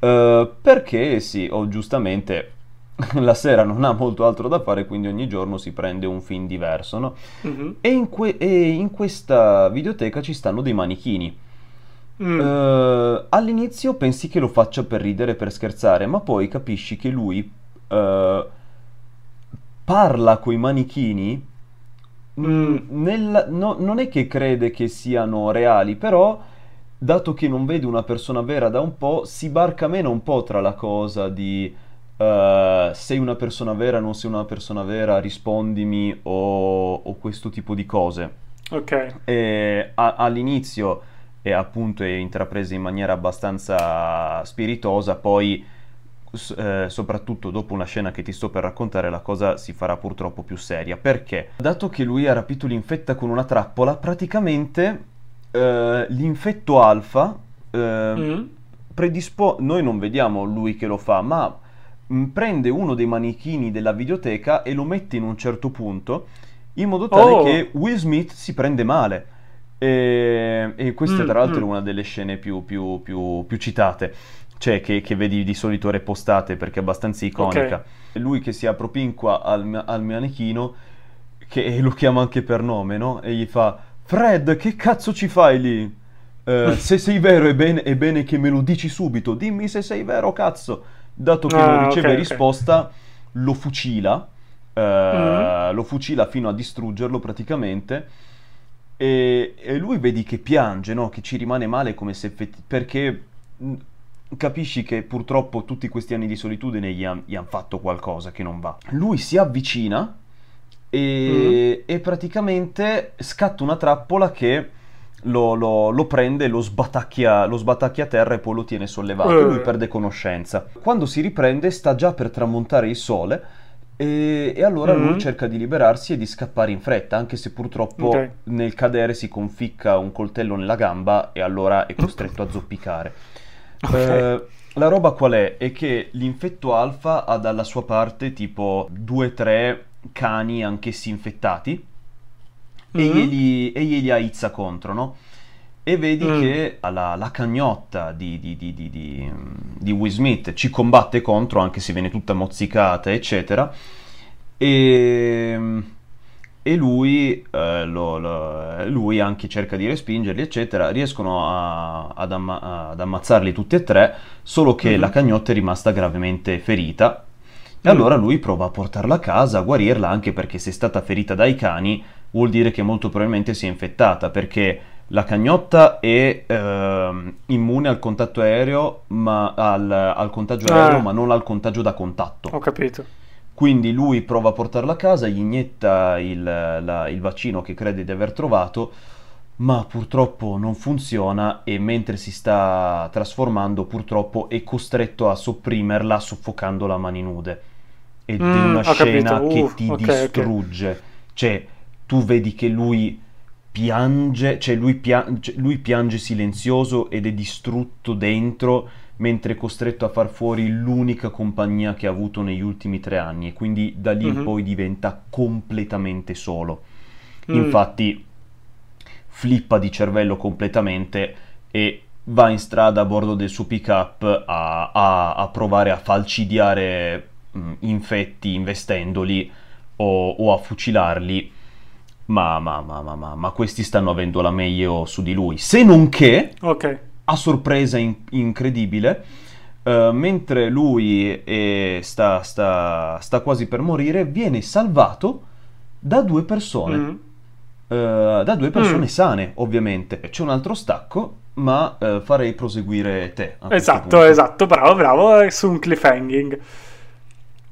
Eh, perché sì, o giustamente la sera non ha molto altro da fare, quindi ogni giorno si prende un film diverso, no? Mhm. E in, que- e in questa videoteca ci stanno dei manichini. Mm. Eh, all'inizio pensi che lo faccia per ridere, per scherzare, ma poi capisci che lui eh, parla coi manichini. Mm, nel- no- non è che crede che siano reali, però dato che non vede una persona vera da un po', si barca meno un po' tra la cosa di eh, sei una persona vera, non sei una persona vera, rispondimi o, o questo tipo di cose. Ok. E a- all'inizio è appunto è intrapresa in maniera abbastanza spiritosa, poi s- eh, soprattutto dopo una scena che ti sto per raccontare la cosa si farà purtroppo più seria. Perché? Dato che lui ha rapito l'infetta con una trappola, praticamente eh, l'infetto alfa eh, Mm. predispo- noi non vediamo lui che lo fa, ma mh, prende uno dei manichini della videoteca e lo mette in un certo punto in modo tale Oh. che Will Smith si prende male. E, e questa Mm, tra l'altro mm. è una delle scene più, più- più- più citate, cioè che, che vedi di solito repostate perché è abbastanza iconica. È Lui che si appropinqua al, al manichino, che lo chiama anche per nome, no? E gli fa, Fred, che cazzo ci fai lì? Eh, se sei vero è bene, è bene che me lo dici subito, dimmi se sei vero, cazzo. Dato che Ah, non riceve ok, ok. risposta, lo fucila, eh, Mhm. lo fucila fino a distruggerlo praticamente. E, e lui vedi che piange, no? Che ci rimane male come se effetti- perché mh, capisci che purtroppo tutti questi anni di solitudine gli hanno fatto qualcosa che non va. Lui si avvicina e, e praticamente scatta una trappola che lo, lo- lo prende, lo sbatacchia, lo sbatacchia a terra e poi lo tiene sollevato. Eh. Lui perde conoscenza. Quando si riprende sta già per tramontare il sole e, e allora Mhm. lui cerca di liberarsi e di scappare in fretta, anche se purtroppo Ok. nel cadere si conficca un coltello nella gamba e allora è costretto a zoppicare. Ok. Eh, la roba qual è? È che l'infetto alfa ha dalla sua parte tipo 2-3 cani anch'essi infettati e, Mhm. glieli, e glieli aizza contro, no? E vedi Mm. che la, la cagnotta di, di, di, di, Will Smith ci combatte contro, anche se viene tutta mozzicata, eccetera. E, e lui, eh, lo, lo, lui, anche cerca di respingerli, eccetera. Riescono a, ad, amma, ad, ammazzarli tutti e tre, solo che mm-hmm. la cagnotta è rimasta gravemente ferita. E allora lui prova a portarla a casa, a guarirla, anche perché se è stata ferita dai cani, vuol dire che molto probabilmente si è infettata, perché la cagnotta è eh, immune al contatto aereo, ma al, al contagio aereo, ah. ma non al contagio da contatto. Ho capito. Quindi lui prova a portarla a casa, gli inietta il, la, il vaccino che crede di aver trovato, ma purtroppo non funziona e mentre si sta trasformando purtroppo è costretto a sopprimerla soffocandola a mani nude. Ed mm, è una scena che uh, ti okay, distrugge. Okay. Cioè, tu vedi che lui piange, cioè lui, piange, lui piange silenzioso ed è distrutto dentro mentre è costretto a far fuori l'unica compagnia che ha avuto negli ultimi tre anni e quindi da lì mm-hmm. in mhm. poi diventa completamente solo. Mm. Infatti flippa di cervello completamente e va in strada a bordo del suo pick up a, a, a provare a falcidiare mh, infetti investendoli o, o a fucilarli. Ma, ma, ma, ma, ma, questi stanno avendo la meglio su di lui. Se non che, okay a sorpresa in- incredibile, uh, mentre lui è, sta, sta, sta, quasi per morire, viene salvato da due persone. Mm. Uh, da due persone mm. sane, ovviamente. C'è un altro stacco, ma uh, farei proseguire te. Esatto, esatto, bravo, bravo, su un cliffhanging.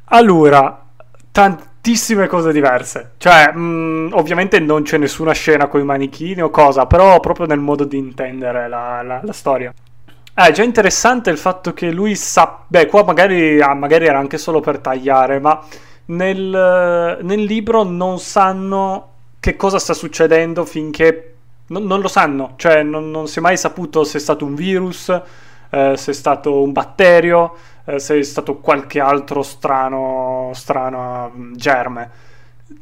Allora, tantissime cose diverse. Cioè, mh, mm, ovviamente non c'è nessuna scena con i manichini o cosa, però proprio nel modo di intendere la, la, la storia. Eh, è già interessante il fatto che lui sa... Beh, qua magari, ah, magari era anche solo per tagliare, ma nel, nel, libro non sanno che cosa sta succedendo finché... Non, non lo sanno, cioè non, non, si è mai saputo se è stato un virus, eh, se è stato un batterio, eh, se è stato qualche altro strano, strano mm, germe.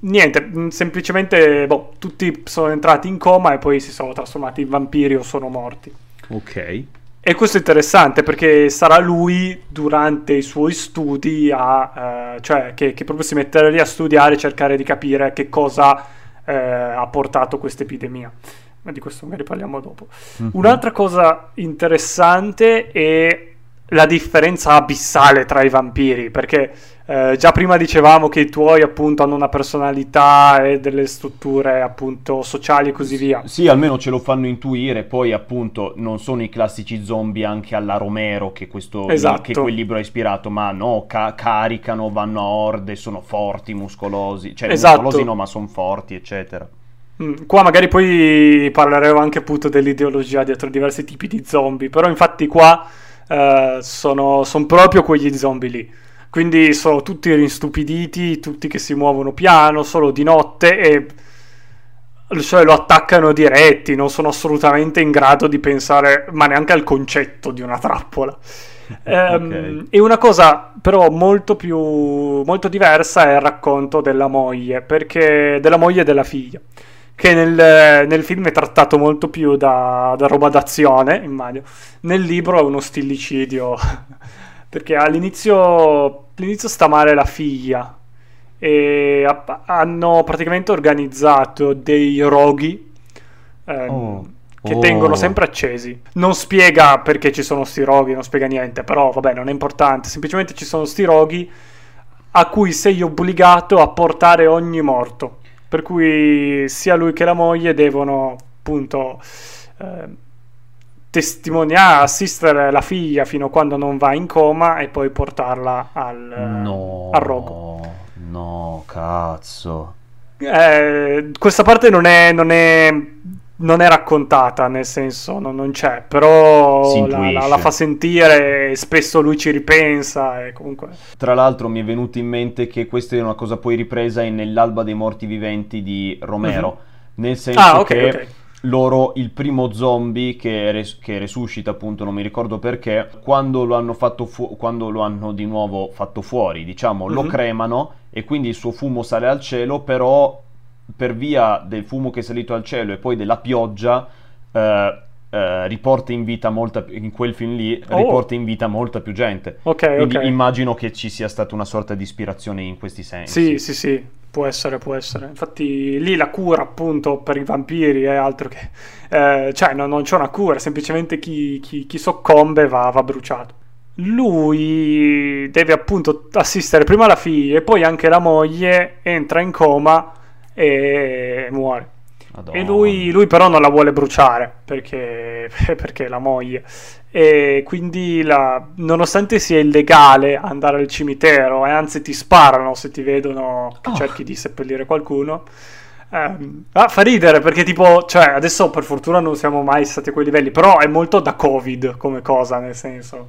Niente, mm, semplicemente boh, tutti sono entrati in coma e poi si sono trasformati in vampiri o sono morti. Ok. E questo è interessante perché sarà lui durante i suoi studi a, eh, cioè che, che, proprio si metterà lì a studiare e cercare di capire che cosa eh, ha portato questa epidemia. Ma di questo magari parliamo dopo. Mm-hmm. Un'altra cosa interessante è la differenza abissale tra i vampiri, perché eh, già prima dicevamo che i tuoi appunto hanno una personalità e delle strutture appunto sociali e così via. Sì, almeno ce lo fanno intuire, poi appunto non sono i classici zombie anche alla Romero che, questo, esatto. che quel libro ha ispirato, ma no, ca- caricano, vanno a orde, sono forti, muscolosi, cioè esatto. muscolosi no, ma sono forti, eccetera. Mm, qua magari poi parleremo anche appunto dell'ideologia dietro diversi tipi di zombie, però infatti qua uh, sono, sono proprio quegli zombie lì. Quindi sono tutti rinstupiditi, tutti che si muovono piano, solo di notte e cioè, lo attaccano diretti, non sono assolutamente in grado di pensare, ma neanche al concetto di una trappola. um, okay. E una cosa però molto più molto diversa è il racconto della moglie, perché della moglie e della figlia che nel, nel, film è trattato molto più da, da, roba d'azione, immagino. Nel libro è uno stillicidio, perché all'inizio, all'inizio sta male la figlia e a, hanno praticamente organizzato dei roghi ehm, oh. che oh. tengono sempre accesi. Non spiega perché ci sono sti roghi, non spiega niente, però vabbè, non è importante, semplicemente ci sono sti roghi a cui sei obbligato a portare ogni morto per cui sia lui che la moglie devono appunto eh, testimoniare, assistere la figlia fino a quando non va in coma e poi portarla al, no, al rogo. No, cazzo. Eh, questa parte non è, non è non è raccontata, nel senso non, non c'è, però la, la, la, fa sentire e spesso lui ci ripensa e comunque... Tra l'altro mi è venuto in mente che questa è una cosa poi ripresa nell'Alba dei Morti Viventi di Romero, uh-huh. nel senso ah, okay, che okay. loro, il primo zombie che, res- che, resuscita appunto, non mi ricordo perché, quando lo hanno, fatto fu- quando lo hanno di nuovo fatto fuori, diciamo, uh-huh. lo mhm. cremano e quindi il suo fumo sale al cielo, però per via del fumo che è salito al cielo e poi della pioggia, eh, eh, riporta in vita molta in quel film lì oh. riporta in vita molta più gente. Ok, Quindi okay. immagino che ci sia stata una sorta di ispirazione in questi sensi. Sì, sì, sì. può essere, può essere. Infatti lì la cura appunto per i vampiri è altro che... Eh, cioè no, non c'è una cura, semplicemente chi, chi, chi soccombe va, va bruciato. Lui deve appunto assistere prima la figlia e poi anche la moglie entra in coma e muore. Madonna. E lui, lui, però non la vuole bruciare perché, perché è la moglie. E quindi, la, nonostante sia illegale andare al cimitero, e anzi ti sparano se ti vedono che oh. cerchi di seppellire qualcuno. Eh, ah, fa ridere perché, tipo, cioè, adesso per fortuna non siamo mai stati a quei livelli, però è molto da Covid come cosa, nel senso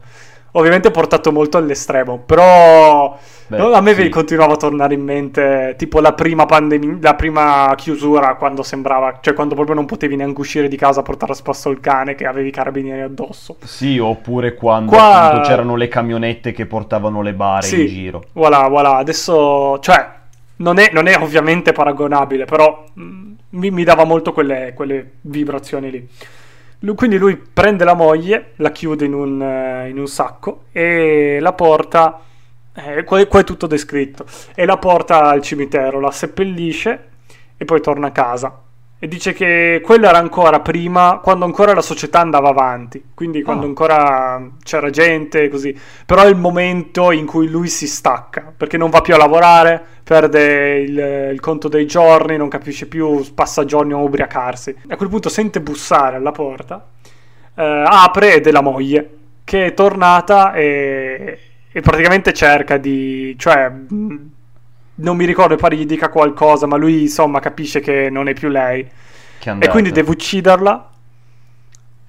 ovviamente portato molto all'estremo, però Beh, a me sì. continuava a tornare in mente tipo la prima pandemia, la prima chiusura quando sembrava, cioè quando proprio non potevi neanche uscire di casa a portare a spasso il cane che avevi i carabinieri addosso. Sì, oppure quando Qua... c'erano le camionette che portavano le bare sì, in giro. Voilà, voilà, adesso, cioè, non è, non è ovviamente paragonabile, però mm, mi, mi, dava molto quelle, quelle vibrazioni lì. Quindi lui prende la moglie, la chiude in un, uh, in un sacco e la porta. Eh, qua, qua, è tutto descritto. E la porta al cimitero, la seppellisce e poi torna a casa e dice che quello era ancora prima, quando ancora la società andava avanti, quindi quando oh. ancora c'era gente così. Però è il momento in cui lui si stacca, perché non va più a lavorare, perde il, il conto dei giorni, non capisce più, passa giorni a ubriacarsi. A quel punto sente bussare alla porta, eh, apre ed è la moglie, che è tornata e, e praticamente cerca di... cioè non mi ricordo, pare gli dica qualcosa, ma lui insomma capisce che non è più lei. E quindi deve ucciderla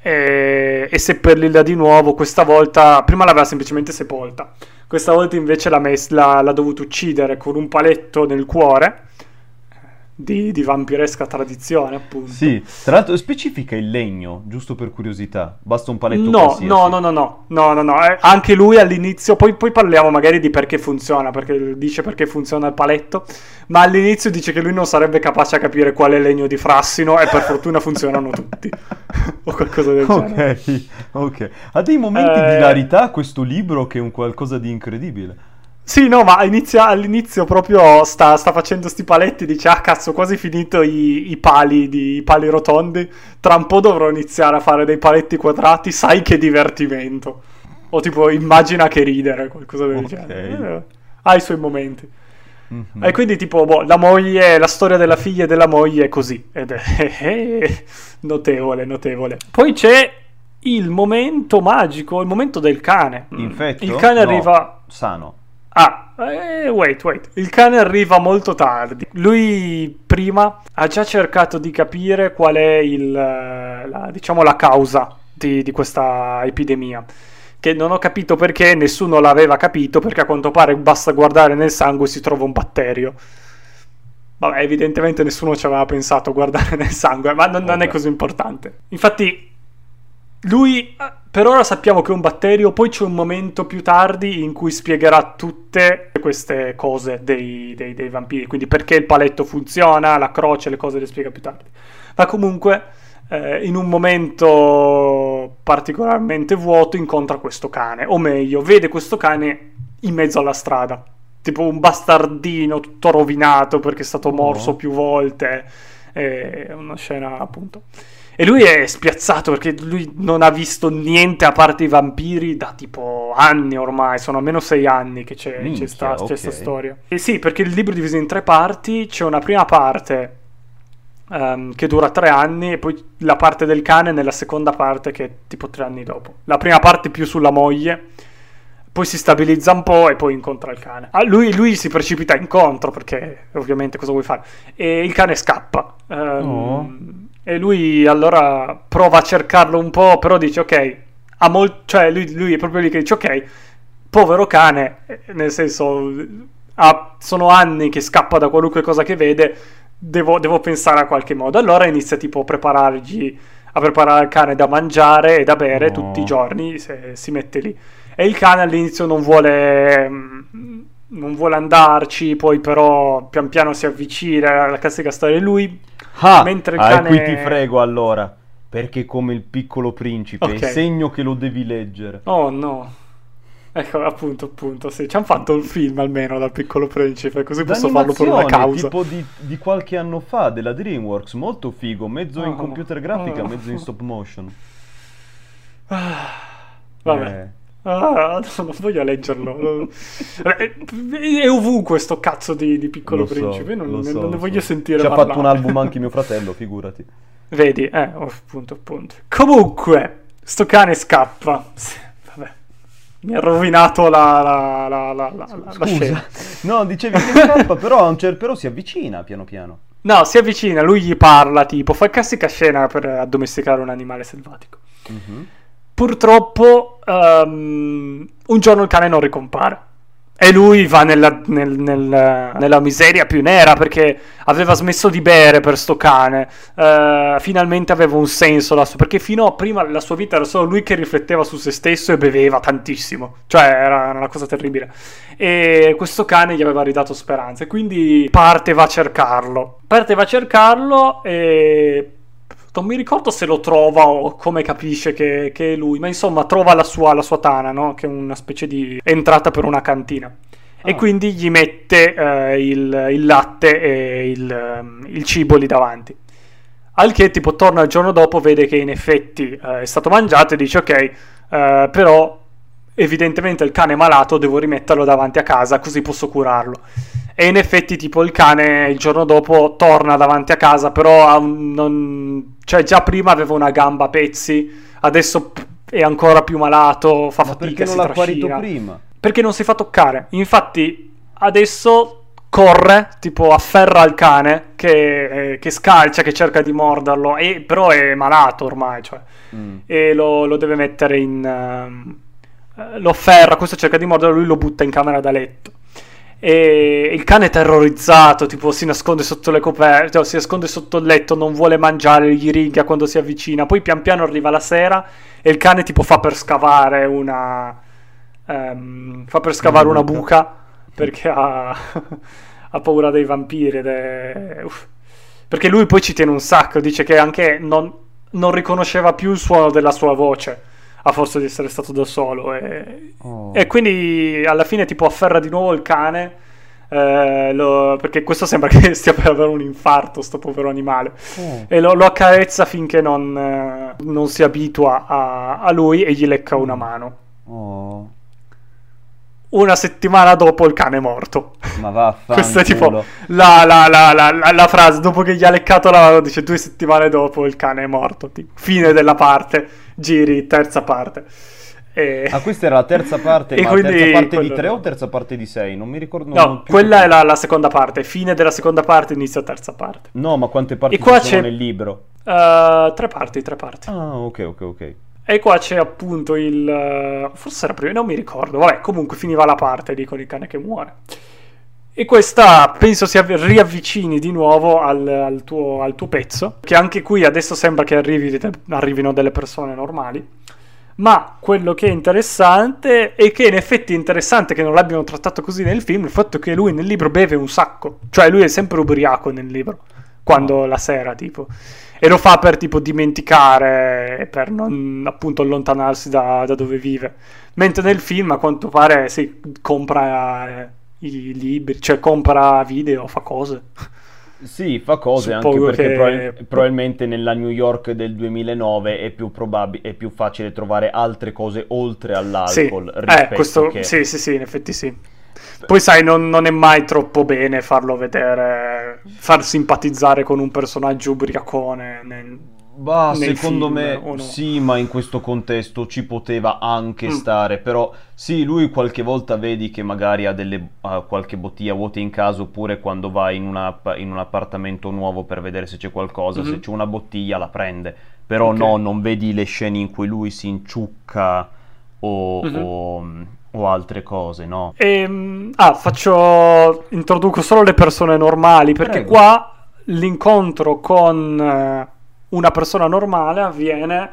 e, e seppellirla di nuovo. Questa volta, prima l'aveva semplicemente sepolta, questa volta invece l'ha, mess- l'ha, l'ha dovuto uccidere con un paletto nel cuore di, di, vampiresca tradizione, appunto. Sì, tra l'altro specifica il legno, giusto per curiosità. Basta un paletto no, qualsiasi. No, no, no, no, no, no, no. Eh, anche lui all'inizio, poi, poi, parliamo magari di perché funziona, perché dice perché funziona il paletto, ma all'inizio dice che lui non sarebbe capace a capire quale legno di frassino e per fortuna funzionano tutti. o qualcosa del genere. Ok. Ha dei momenti eh... di hilarità questo libro che è un qualcosa di incredibile. Sì, no, ma inizia, all'inizio proprio sta, sta, facendo sti paletti, dice, ah cazzo, ho quasi finito i, i pali, di, i pali rotondi, tra un po' dovrò iniziare a fare dei paletti quadrati, sai che divertimento. O tipo, immagina che ridere, qualcosa del okay. genere. Eh, ha i suoi momenti. Mm-hmm. E quindi tipo, boh, la moglie, la storia della figlia e della moglie è così. Ed è notevole, notevole. Poi c'è il momento magico, il momento del cane. Infetto? Il cane no, arriva... Sano. Ah, eh, wait, wait. Il cane arriva molto tardi. Lui prima ha già cercato di capire qual è il, la, diciamo, la causa di, di questa epidemia che non ho capito perché nessuno l'aveva capito, perché a quanto pare basta guardare nel sangue e si trova un batterio. Vabbè, evidentemente nessuno ci aveva pensato a guardare nel sangue, ma non, non è così importante. Infatti, lui per ora sappiamo che è un batterio, poi c'è un momento più tardi in cui spiegherà tutte queste cose dei, dei, dei vampiri, quindi perché il paletto funziona, la croce, le cose le spiega più tardi. Ma comunque, eh, in un momento particolarmente vuoto, incontra questo cane, o meglio, vede questo cane in mezzo alla strada, tipo un bastardino tutto rovinato perché è stato morso oh. più volte, è una scena appunto e lui è spiazzato perché lui non ha visto niente a parte i vampiri da tipo anni ormai, sono almeno sei anni che c'è, Minchia, c'è, sta, okay. c'è storia. E sì, perché il libro è diviso in tre parti, c'è una prima parte um, che dura tre anni e poi la parte del cane nella seconda parte che è tipo tre anni dopo. La prima parte più sulla moglie, poi si stabilizza un po' e poi incontra il cane. Ah, lui, lui, si precipita incontro perché ovviamente cosa vuoi fare? E il cane scappa. Um, oh e lui allora prova a cercarlo un po', però dice ok, ha mol- cioè lui, lui, è proprio lì che dice ok, povero cane, nel senso ha, sono anni che scappa da qualunque cosa che vede, devo, devo pensare a qualche modo. Allora inizia tipo a preparargli, a preparare il cane da mangiare e da bere no. tutti i giorni, se, si mette lì. E il cane all'inizio non vuole non vuole andarci, poi però pian piano si avvicina alla classica storia. Lui Ah, mentre il cane... ah, qui ti frego allora, perché come il piccolo principe, okay. è segno che lo devi leggere. Oh no. Ecco, appunto, appunto, sì. Ci hanno fatto il film almeno dal piccolo principe, così posso farlo per una causa. tipo di, di, qualche anno fa, della DreamWorks, molto figo, mezzo oh, in computer grafica, oh. mezzo in stop motion. Ah, vabbè. Eh. Ah, non voglio leggerlo. È ovunque sto cazzo di, di piccolo so, principe. Non, so, non ne voglio so. sentire. Ci ha fatto un album anche mio fratello, figurati. Vedi, eh, oh, appunto, appunto. Comunque, sto cane scappa. Vabbè. Mi ha rovinato la, la, la, la, la, la scena. No, dicevi che scappa, però, però si avvicina piano piano. No, si avvicina, lui gli parla, tipo, fa classica scena per addomesticare un animale selvatico. Mm-hmm. Purtroppo um, un giorno il cane non ricompare. E lui va nella, nel, nel, nella, miseria più nera perché aveva smesso di bere per sto cane. Uh, finalmente aveva un senso la sua, perché fino a prima la sua vita era solo lui che rifletteva su se stesso e beveva tantissimo. Cioè era una cosa terribile. E questo cane gli aveva ridato speranze. Quindi parte va a cercarlo. Parte va a cercarlo e non mi ricordo se lo trova o come capisce che, che è lui, ma insomma trova la sua, la sua tana, no? che è una specie di entrata per una cantina. Ah. E quindi gli mette eh, il, il, latte e il, ehm, il, cibo lì davanti. Al che tipo torna il giorno dopo, vede che in effetti eh, è stato mangiato e dice ok, eh, però evidentemente il cane è malato, devo rimetterlo davanti a casa così posso curarlo. E in effetti, tipo, il cane il giorno dopo torna davanti a casa, però non... cioè, già prima aveva una gamba a pezzi, adesso è ancora più malato, fa Ma fatica. Perché non l'ha guarito prima? Perché non si fa toccare. Infatti, adesso corre, tipo afferra il cane che, eh, che, scalcia, che cerca di morderlo, e, però è malato ormai, cioè, mm. e lo, lo, deve mettere in... Uh, lo afferra, questo cerca di morderlo, lui lo butta in camera da letto e il cane è terrorizzato, tipo si nasconde sotto le coperte, cioè, si nasconde sotto il letto, non vuole mangiare, gli ringhia quando si avvicina. Poi pian piano arriva la sera e il cane tipo fa per scavare una um, fa per scavare una buca perché ha, ha paura dei vampiri ed è Uff. perché lui poi ci tiene un sacco, dice che anche non, non riconosceva più il suono della sua voce a forza di essere stato da solo. E, oh. e quindi alla fine tipo afferra di nuovo il cane. Eh, lo, perché questo sembra che stia per avere un infarto, sto povero animale. Oh. E lo, lo, accarezza finché non, eh, non si abitua a, a, lui e gli lecca una mm. mano. Oh. Una settimana dopo il cane è morto. Ma va Questa è tipo la, la, la, la, frase. Dopo che gli ha leccato la mano, dice due settimane dopo il cane è morto. Tipo, fine della parte giri, terza parte. E... Ah, questa era la terza parte, e ma quindi terza parte di tre o terza parte di sei? Non mi ricordo. No, quella è la, la, seconda parte, fine della seconda parte, inizio terza parte. No, ma quante parti e qua c'è... nel libro? Uh, tre parti, tre parti. Ah, ok, ok, ok. E qua c'è appunto il... Forse era prima, non mi ricordo. Vabbè, comunque finiva la parte di con il cane che muore. E questa penso si riavvicini di nuovo al, al, tuo, al, tuo, pezzo, che anche qui adesso sembra che arrivi, arrivino delle persone normali. Ma quello che è interessante, e che in effetti è interessante che non l'abbiano trattato così nel film, il fatto che lui nel libro beve un sacco. Cioè lui è sempre ubriaco nel libro, quando la sera tipo. E lo fa per tipo dimenticare, per non appunto allontanarsi da, da dove vive. Mentre nel film a quanto pare si compra... Eh, i libri, cioè compra video, fa cose. Sì, fa cose Suppongo anche perché che... prob- probabilmente nella New York del 2009 è più, probab- è più facile trovare altre cose oltre all'alcol. Sì, eh, questo... che... sì, sì, sì, in effetti sì. Poi sai, non, non, è mai troppo bene farlo vedere, far simpatizzare con un personaggio ubriacone. Nel Bah, secondo film, me no? sì, ma in questo contesto ci poteva anche mm. stare, però sì, lui qualche volta vedi che magari ha, delle, ha qualche bottiglia vuota in casa oppure quando va in, una, in, un appartamento nuovo per vedere se c'è qualcosa, mm-hmm. se c'è una bottiglia la prende, però okay. no, non vedi le scene in cui lui si inciucca o, mm-hmm. o, o altre cose, no? Ehm, ah, faccio, introduco solo le persone normali perché Prego. qua l'incontro con... Eh una persona normale avviene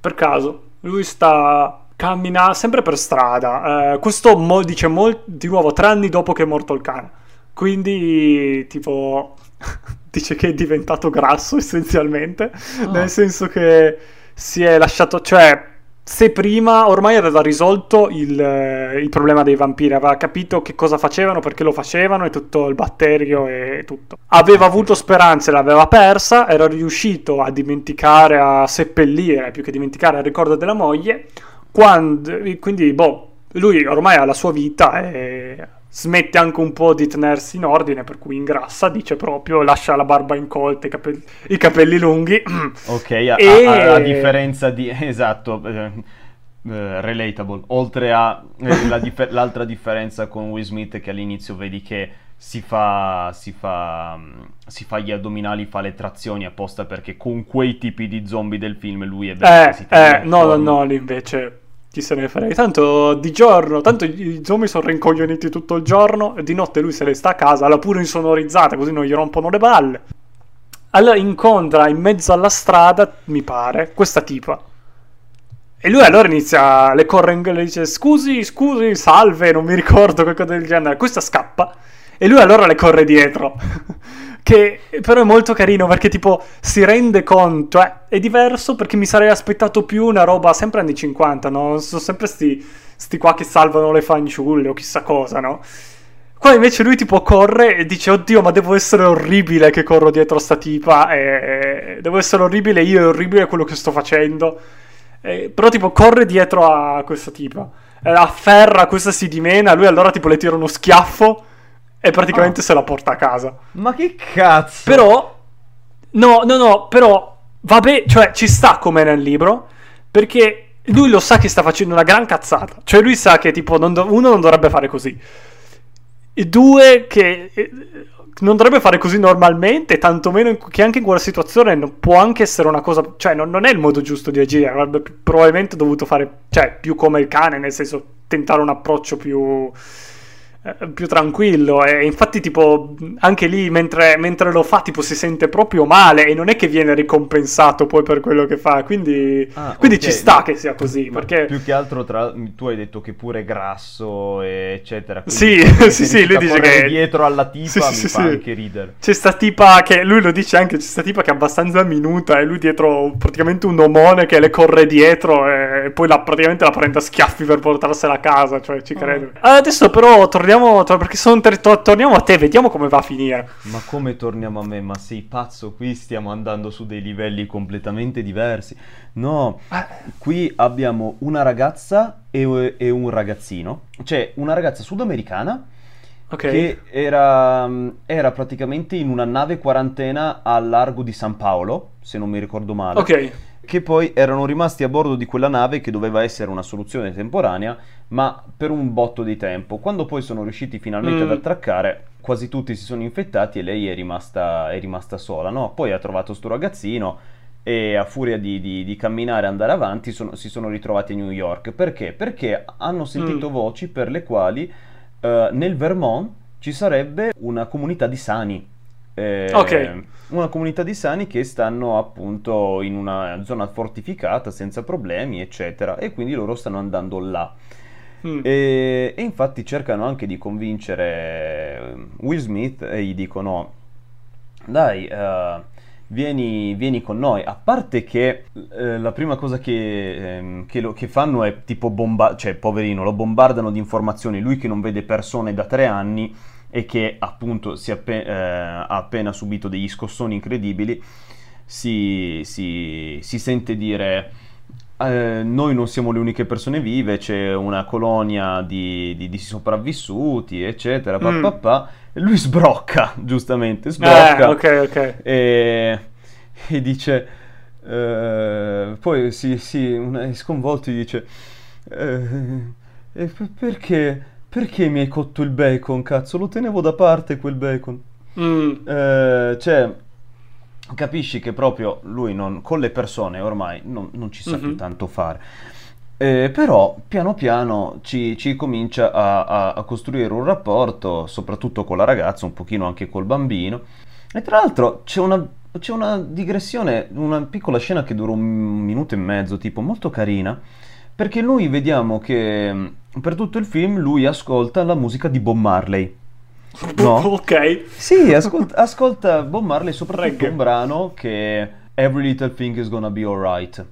per caso. Lui sta cammina sempre per strada. Eh, questo mo- dice mol- di nuovo tre anni dopo che è morto il cane. Quindi, tipo, dice che è diventato grasso essenzialmente. Oh. Nel senso che si è lasciato, cioè, se prima ormai aveva risolto il, eh, il, problema dei vampiri, aveva capito che cosa facevano, perché lo facevano e tutto il batterio e tutto. Aveva avuto speranze, l'aveva persa, era riuscito a dimenticare, a seppellire, più che dimenticare, il ricordo della moglie, quando, quindi boh, lui ormai ha la sua vita e smette anche un po' di tenersi in ordine, per cui ingrassa, dice proprio, lascia la barba incolta, i capelli, i capelli lunghi. Ok, a, e... a, a, differenza di... Esatto, eh, eh, relatable. Oltre alla dif- l'altra differenza con Will Smith che all'inizio vedi che si fa, si, fa, si fa gli addominali, fa le trazioni apposta perché con quei tipi di zombie del film lui è bello. Eh, eh no, no, no, lì invece chi se ne frega. Tanto di giorno, tanto i zombie sono rincoglioniti tutto il giorno e di notte lui se ne sta a casa, la pure insonorizzata così non gli rompono le balle. Allora incontra in mezzo alla strada, mi pare, questa tipa. E lui allora inizia, le corre in le dice scusi, scusi, salve, non mi ricordo qualcosa del genere. Questa scappa e lui allora le corre dietro. che però è molto carino perché tipo si rende conto, eh, è diverso perché mi sarei aspettato più una roba sempre anni 50, no? Sono sempre sti, sti qua che salvano le fanciulle o chissà cosa, no? Qua invece lui tipo corre e dice oddio ma devo essere orribile che corro dietro a sta tipa e devo essere orribile io è orribile quello che sto facendo. E, però tipo corre dietro a questa tipa, afferra, questa si dimena, lui allora tipo le tira uno schiaffo e praticamente oh. se la porta a casa. Ma che cazzo? Però, no, no, no, però, vabbè, cioè ci sta come nel libro, perché lui lo sa che sta facendo una gran cazzata. Cioè lui sa che tipo, non do- uno non dovrebbe fare così. E due, che eh, non dovrebbe fare così normalmente, tantomeno che anche in quella situazione può anche essere una cosa, cioè non, non, è il modo giusto di agire, avrebbe probabilmente dovuto fare, cioè più come il cane, nel senso tentare un approccio più più tranquillo e infatti tipo anche lì mentre, mentre, lo fa tipo si sente proprio male e non è che viene ricompensato poi per quello che fa quindi, ah, quindi okay. ci sta che sia così perché... più che altro tra... tu hai detto che pure è grasso eccetera sì sì sì lui dice che dietro alla tipa sì, mi sì, fa sì. anche ridere c'è sta tipa che lui lo dice anche c'è sta tipa che è abbastanza minuta e lui dietro praticamente un omone che le corre dietro e poi la, praticamente la prende a schiaffi per portarsela a casa cioè ci credo oh. adesso però torniamo torniamo, perché sono ter- torniamo a te, vediamo come va a finire. Ma come torniamo a me? Ma sei pazzo? Qui stiamo andando su dei livelli completamente diversi. No, ah. qui abbiamo una ragazza e, e un ragazzino. Cioè, una ragazza sudamericana okay. che era, era, praticamente in una nave quarantena al largo di San Paolo, se non mi ricordo male. Ok che poi erano rimasti a bordo di quella nave che doveva essere una soluzione temporanea, ma per un botto di tempo. Quando poi sono riusciti finalmente mm. ad attraccare, quasi tutti si sono infettati e lei è rimasta, è rimasta sola, no? Poi ha trovato sto ragazzino e a furia di, di, di camminare e andare avanti sono, si sono ritrovati a New York. Perché? Perché hanno sentito mm. voci per le quali uh, nel Vermont ci sarebbe una comunità di sani eh, ok. Una comunità di sani che stanno appunto in una zona fortificata senza problemi, eccetera, e quindi loro stanno andando là. Mm. E, e, infatti cercano anche di convincere eh, Will Smith e gli dicono: Dai, uh, vieni, vieni, con noi. A parte che uh, la prima cosa che, um, che, lo, che fanno è tipo bombardare, cioè poverino, lo bombardano di informazioni. Lui che non vede persone da tre anni e che appunto appen- eh, ha appena subito degli scossoni incredibili, si, si, si sente dire eh, noi non siamo le uniche persone vive, c'è una colonia di, di, di sopravvissuti, eccetera, pa, mm. pa, pa, lui sbrocca, giustamente, sbrocca. Eh, ok, ok. E, e dice... Eh, poi si, si è sconvolto e dice... Eh, perché perché mi hai cotto il bacon, cazzo? Lo tenevo da parte quel bacon. Mm. Eh, cioè, capisci che proprio lui non, con le persone ormai non, non ci sa mm-hmm. più tanto fare. Eh, però piano piano ci, ci comincia a, a, a, costruire un rapporto, soprattutto con la ragazza, un pochino anche col bambino. E tra l'altro c'è una, c'è una digressione, una piccola scena che dura un minuto e mezzo, tipo molto carina, perché noi vediamo che per tutto il film lui ascolta la musica di Bob Marley. No? ok. Sì, ascolta, ascolta Bob Marley soprattutto Reggae. un brano che è Every Little Thing is Gonna Be Alright.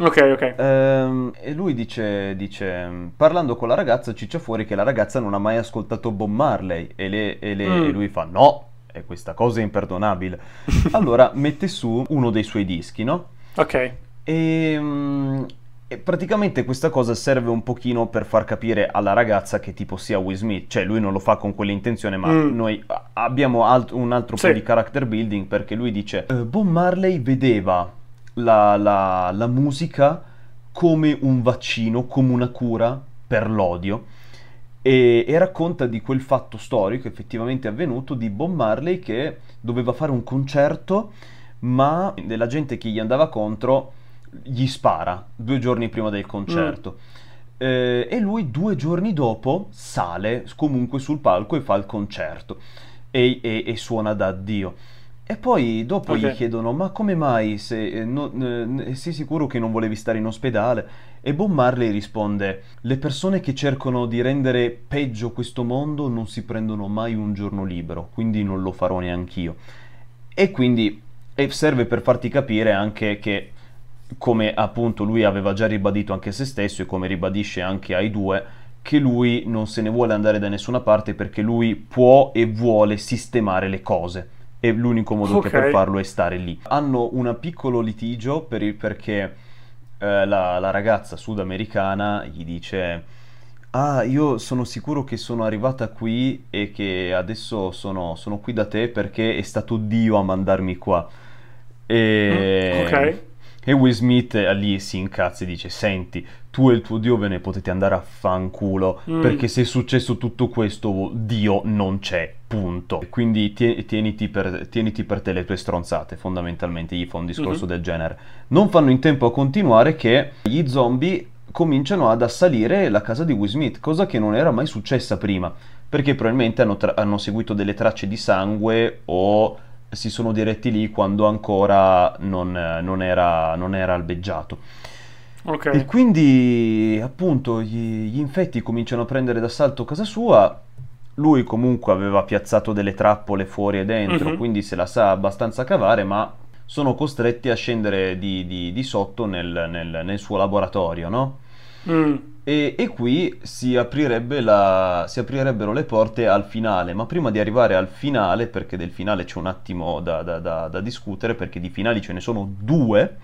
Ok, ok. Ehm, e lui dice, dice, parlando con la ragazza, ciccia fuori che la ragazza non ha mai ascoltato Bob Marley e, le- e le- Mm. e lui fa no, e questa cosa è imperdonabile. allora mette su uno dei suoi dischi, no? Ok. E, mm, e praticamente questa cosa serve un pochino per far capire alla ragazza che tipo sia Will Smith, cioè lui non lo fa con quell'intenzione, ma Mm. noi abbiamo alt- un altro Sì. po' di character building perché lui dice "Eh, Bob Marley vedeva la, la- la musica come un vaccino, come una cura per l'odio. E, e racconta di quel fatto storico effettivamente avvenuto di Bob Marley che doveva fare un concerto, ma della gente che gli andava contro gli spara due giorni prima del concerto. Eh, e lui due giorni dopo sale comunque sul palco e fa il concerto e, e- e suona da Dio. E poi dopo Ok. gli chiedono: Ma come mai? Se, eh, no- eh, sei sicuro che non volevi stare in ospedale? E Bob Marley risponde: Le persone che cercano di rendere peggio questo mondo non si prendono mai un giorno libero, quindi non lo farò neanch'io. E quindi e serve per farti capire anche che, come appunto lui aveva già ribadito anche a se stesso e come ribadisce anche ai due, che lui non se ne vuole andare da nessuna parte perché lui può e vuole sistemare le cose. E l'unico modo che Ok. per farlo è stare lì. Hanno un piccolo litigio per il- perché eh, la, la ragazza sudamericana gli dice: Ah, io sono sicuro che sono arrivata qui e che adesso sono, sono qui da te perché è stato Dio a mandarmi qua. E, Mm, ok. E Will Smith eh, lì si incazza e dice: Senti, tu e il tuo Dio ve ne potete andare a fanculo Mm. perché se è successo tutto questo, Dio non c'è, punto. Quindi tie- tieniti, per, tieniti per te le tue stronzate, fondamentalmente gli fa un discorso Mhm. del genere. Non fanno in tempo a continuare che gli zombie cominciano ad assalire la casa di Will Smith, cosa che non era mai successa prima, perché probabilmente hanno, tra- hanno seguito delle tracce di sangue o si sono diretti lì quando ancora non, non era, non era albeggiato. Ok. E quindi, appunto, gli, gli infetti cominciano a prendere d'assalto casa sua. Lui comunque aveva piazzato delle trappole fuori e dentro, Mhm. quindi se la sa abbastanza cavare, ma sono costretti a scendere di, di- di sotto nel, nel- nel suo laboratorio, no? Mm. E, e qui si, aprirebbe la- si aprirebbero le porte al finale, ma prima di arrivare al finale, perché del finale c'è un attimo da, da- da- da discutere, perché di finali ce ne sono due.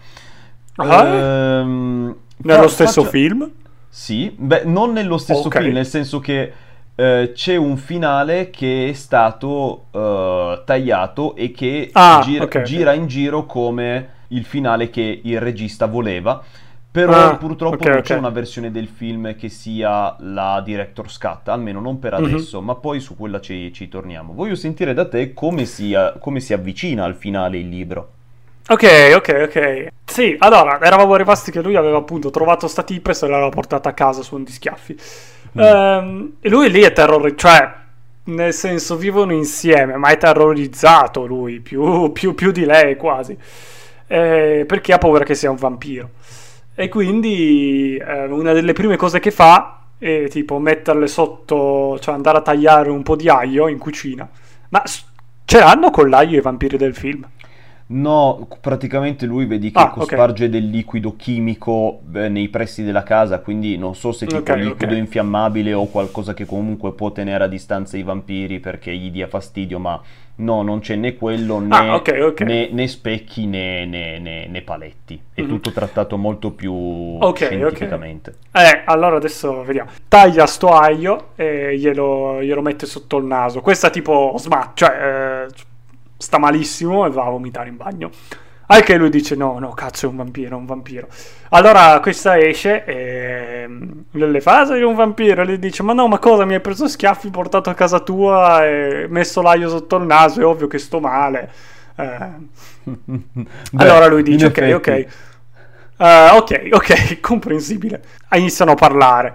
Ah, ehm, Nello stesso faccia- film? Sì, beh, non nello stesso Ok. film, nel senso che eh, c'è un finale che è stato eh, tagliato e che Ah, gira, ok, ok. gira in giro come il finale che il regista voleva. Però Ah, purtroppo ok, non c'è una versione del film che sia la director's cut, almeno non per Mhm. adesso, ma poi su quella ci, ci torniamo. Voglio sentire da te come, sia, come si avvicina al finale il libro. Ok, ok, ok. Sì, allora, eravamo rimasti che lui aveva appunto trovato sta tipa e se l'aveva portata a casa su un di schiaffi. Mm. Ehm, e lui lì è terrorizzato, cioè, nel senso, vivono insieme, ma è terrorizzato lui, più, più- più di lei quasi. Eh, perché ha paura che sia un vampiro. E quindi eh, una delle prime cose che fa è tipo metterle sotto, cioè andare a tagliare un po' di aglio in cucina. Ma ce l'hanno con l'aglio i vampiri del film? No, praticamente lui vedi che Ah, cosparge del liquido chimico eh, nei pressi della casa, quindi non so se tipo Ok, liquido ok. infiammabile o qualcosa che comunque può tenere a distanza i vampiri perché gli dia fastidio, ma no, non c'è né quello né, Ah, ok, ok. né- né specchi né, né- né- né paletti. È Mhm. tutto trattato molto più scientificamente. Eh, allora adesso vediamo. Taglia sto aglio e glielo, glielo mette sotto il naso. Questa tipo smat, cioè eh, sta malissimo e va a vomitare in bagno. Anche lui dice no, no, cazzo è un vampiro, è un vampiro. Allora questa esce e mm, le fa, "Ah, sei un vampiro. E lui dice, ma no, ma cosa, mi hai preso schiaffi, portato a casa tua e messo l'aglio sotto il naso, è ovvio che sto male. Eh, Beh, allora lui dice: Ok, effetti- ok. Eh, ok, ok, comprensibile. Iniziano a parlare.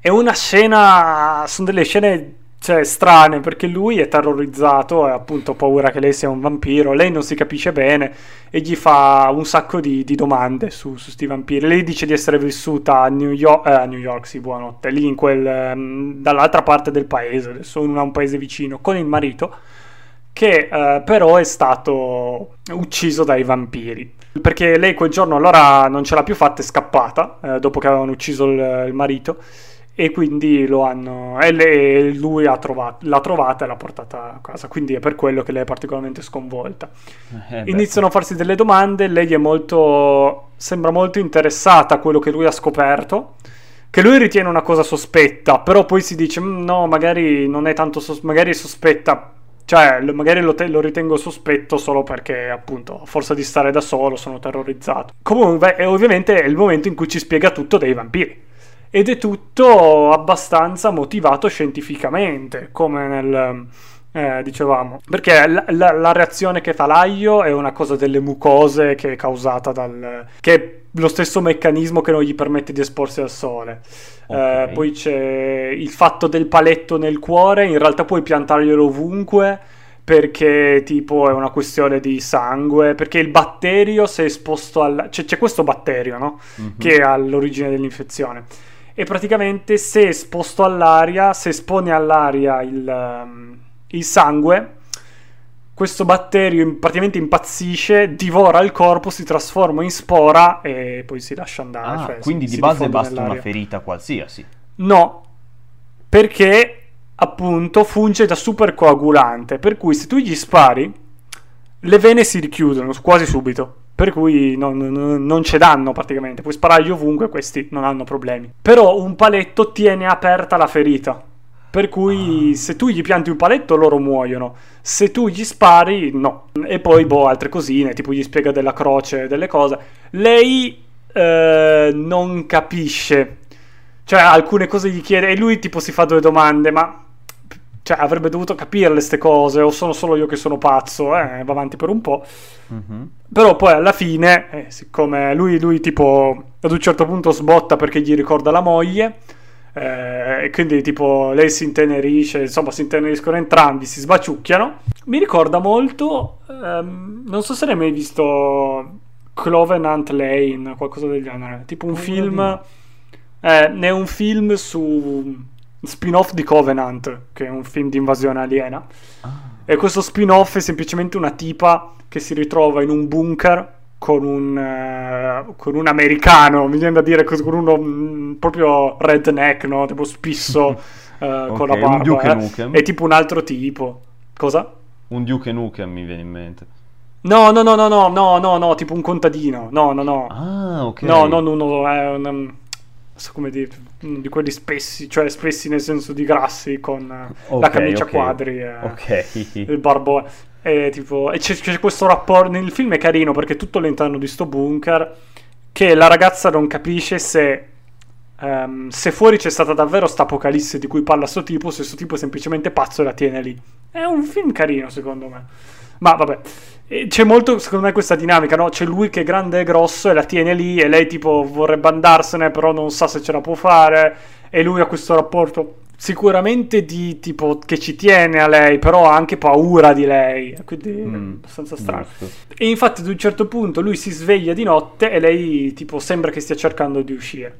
È una scena. Sono delle scene cioè, strane perché lui è terrorizzato e appunto paura che lei sia un vampiro. Lei non si capisce bene e gli fa un sacco di, di domande su, su sti vampiri. Lei dice di essere vissuta a New York, eh, a New York, sì, buonanotte, lì in quel, ehm, dall'altra parte del paese, adesso in un paese vicino, con il marito che eh, però è stato ucciso dai vampiri. perché lei quel giorno allora non ce l'ha più fatta, è scappata eh, dopo che avevano ucciso il, il marito e quindi lo hanno e lui trovato, l'ha trovata e l'ha portata a casa. Quindi è per quello che lei è particolarmente sconvolta. Eh, iniziano a farsi delle domande lei è molto sembra molto interessata a quello che lui ha scoperto che lui ritiene una cosa sospetta però poi si dice mm, no magari non è tanto sos- magari è sospetta. Cioè magari lo, te- lo, ritengo sospetto solo perché appunto a forza di stare da solo sono terrorizzato. Comunque è ovviamente è il momento in cui ci spiega tutto dei vampiri ed è tutto abbastanza motivato scientificamente, come nel... Eh, dicevamo perché la, la, la, reazione che fa l'aglio è una cosa delle mucose che è causata dal che è lo stesso meccanismo che non gli permette di esporsi al sole eh, okay. eh, poi c'è il fatto del paletto nel cuore in realtà puoi piantarglielo ovunque perché tipo è una questione di sangue, perché il batterio se è esposto al... Cioè, c'è questo batterio, no? Mm-hmm. Che è all'origine dell'infezione e praticamente se esposto all'aria, se espone all'aria il, um, il sangue, questo batterio praticamente impazzisce, divora il corpo, si trasforma in spora e poi si lascia andare. Ah, cioè quindi si, di base basta nell'aria. una ferita qualsiasi. No, perché appunto funge da super coagulante, per cui se tu gli spari, le vene si richiudono quasi subito. Per cui non, non, non c'è danno praticamente, puoi sparargli ovunque, questi non hanno problemi. Però un paletto tiene aperta la ferita. Per cui ah. se tu gli pianti un paletto loro muoiono, se tu gli spari no. E poi boh, altre cosine, tipo gli spiega della croce, delle cose. Lei eh, non capisce. Cioè alcune cose gli chiede e lui tipo si fa due domande, ma cioè, avrebbe dovuto capirle queste cose, o sono solo io che sono pazzo, eh, va avanti per un po'. Mm-hmm. Però poi alla fine, eh, siccome lui, lui, tipo ad un certo punto sbotta perché gli ricorda la moglie, eh, e quindi tipo lei si intenerisce, insomma si inteneriscono entrambi, si sbaciucchiano. Mi ricorda molto, ehm, non so se l'hai mai visto Clovenant Lane, qualcosa del genere, tipo un oh, film, eh, è un film su spin-off di Covenant, che è un film di invasione aliena. Ah. E questo spin-off è semplicemente una tipa che si ritrova in un bunker con un, uh, con un americano, mi viene da dire con uno mm, proprio redneck, no? Tipo spisso uh, okay, con la barba. Un Duke eh? È tipo un altro tipo. Cosa? Un Duke Nukem mi viene in mente. No, no, no, no, no, no, no, no, tipo un contadino. No, no, no. Ah, ok. No, non uno, è un... So come dire, di quelli spessi, cioè spessi nel senso di grassi con okay, la camicia okay. quadri e okay. il barbone. E, tipo, e c'è, c'è, questo rapporto, nel film è carino perché è tutto all'interno di sto bunker che la ragazza non capisce se, um, se fuori c'è stata davvero sta apocalisse di cui parla sto tipo, se sto tipo è semplicemente pazzo e la tiene lì. È un film carino secondo me. Ma vabbè. E c'è molto, secondo me, questa dinamica, no? C'è lui che è grande e grosso e la tiene lì e lei tipo vorrebbe andarsene, però non sa se ce la può fare e lui ha questo rapporto sicuramente di tipo che ci tiene a lei, però ha anche paura di lei, quindi mm, è abbastanza strano. Giusto. E infatti ad un certo punto lui si sveglia di notte e lei tipo sembra che stia cercando di uscire.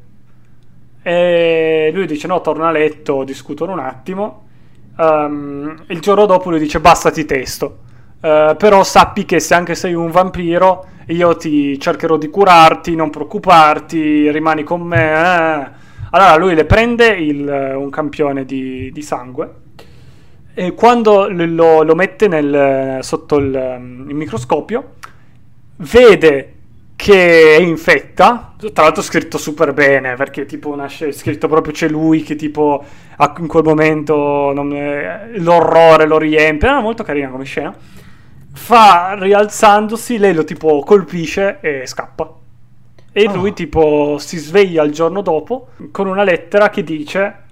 E lui dice no, torna a letto, discutono un attimo. Um, il giorno dopo lui dice basta ti testo. Uh, però sappi che se anche sei un vampiro, io ti cercherò di curarti, non preoccuparti, rimani con me. Eh. Allora lui le prende il, un campione di, di, sangue e quando lo, lo mette nel, sotto il, il, microscopio, vede che è infetta. Tra l'altro scritto super bene perché tipo nasce scritto proprio c'è lui che tipo in quel momento non, l'orrore lo riempie. Era molto carina come scena fa rialzandosi, lei lo tipo colpisce e scappa. E oh. lui tipo si sveglia il giorno dopo con una lettera che dice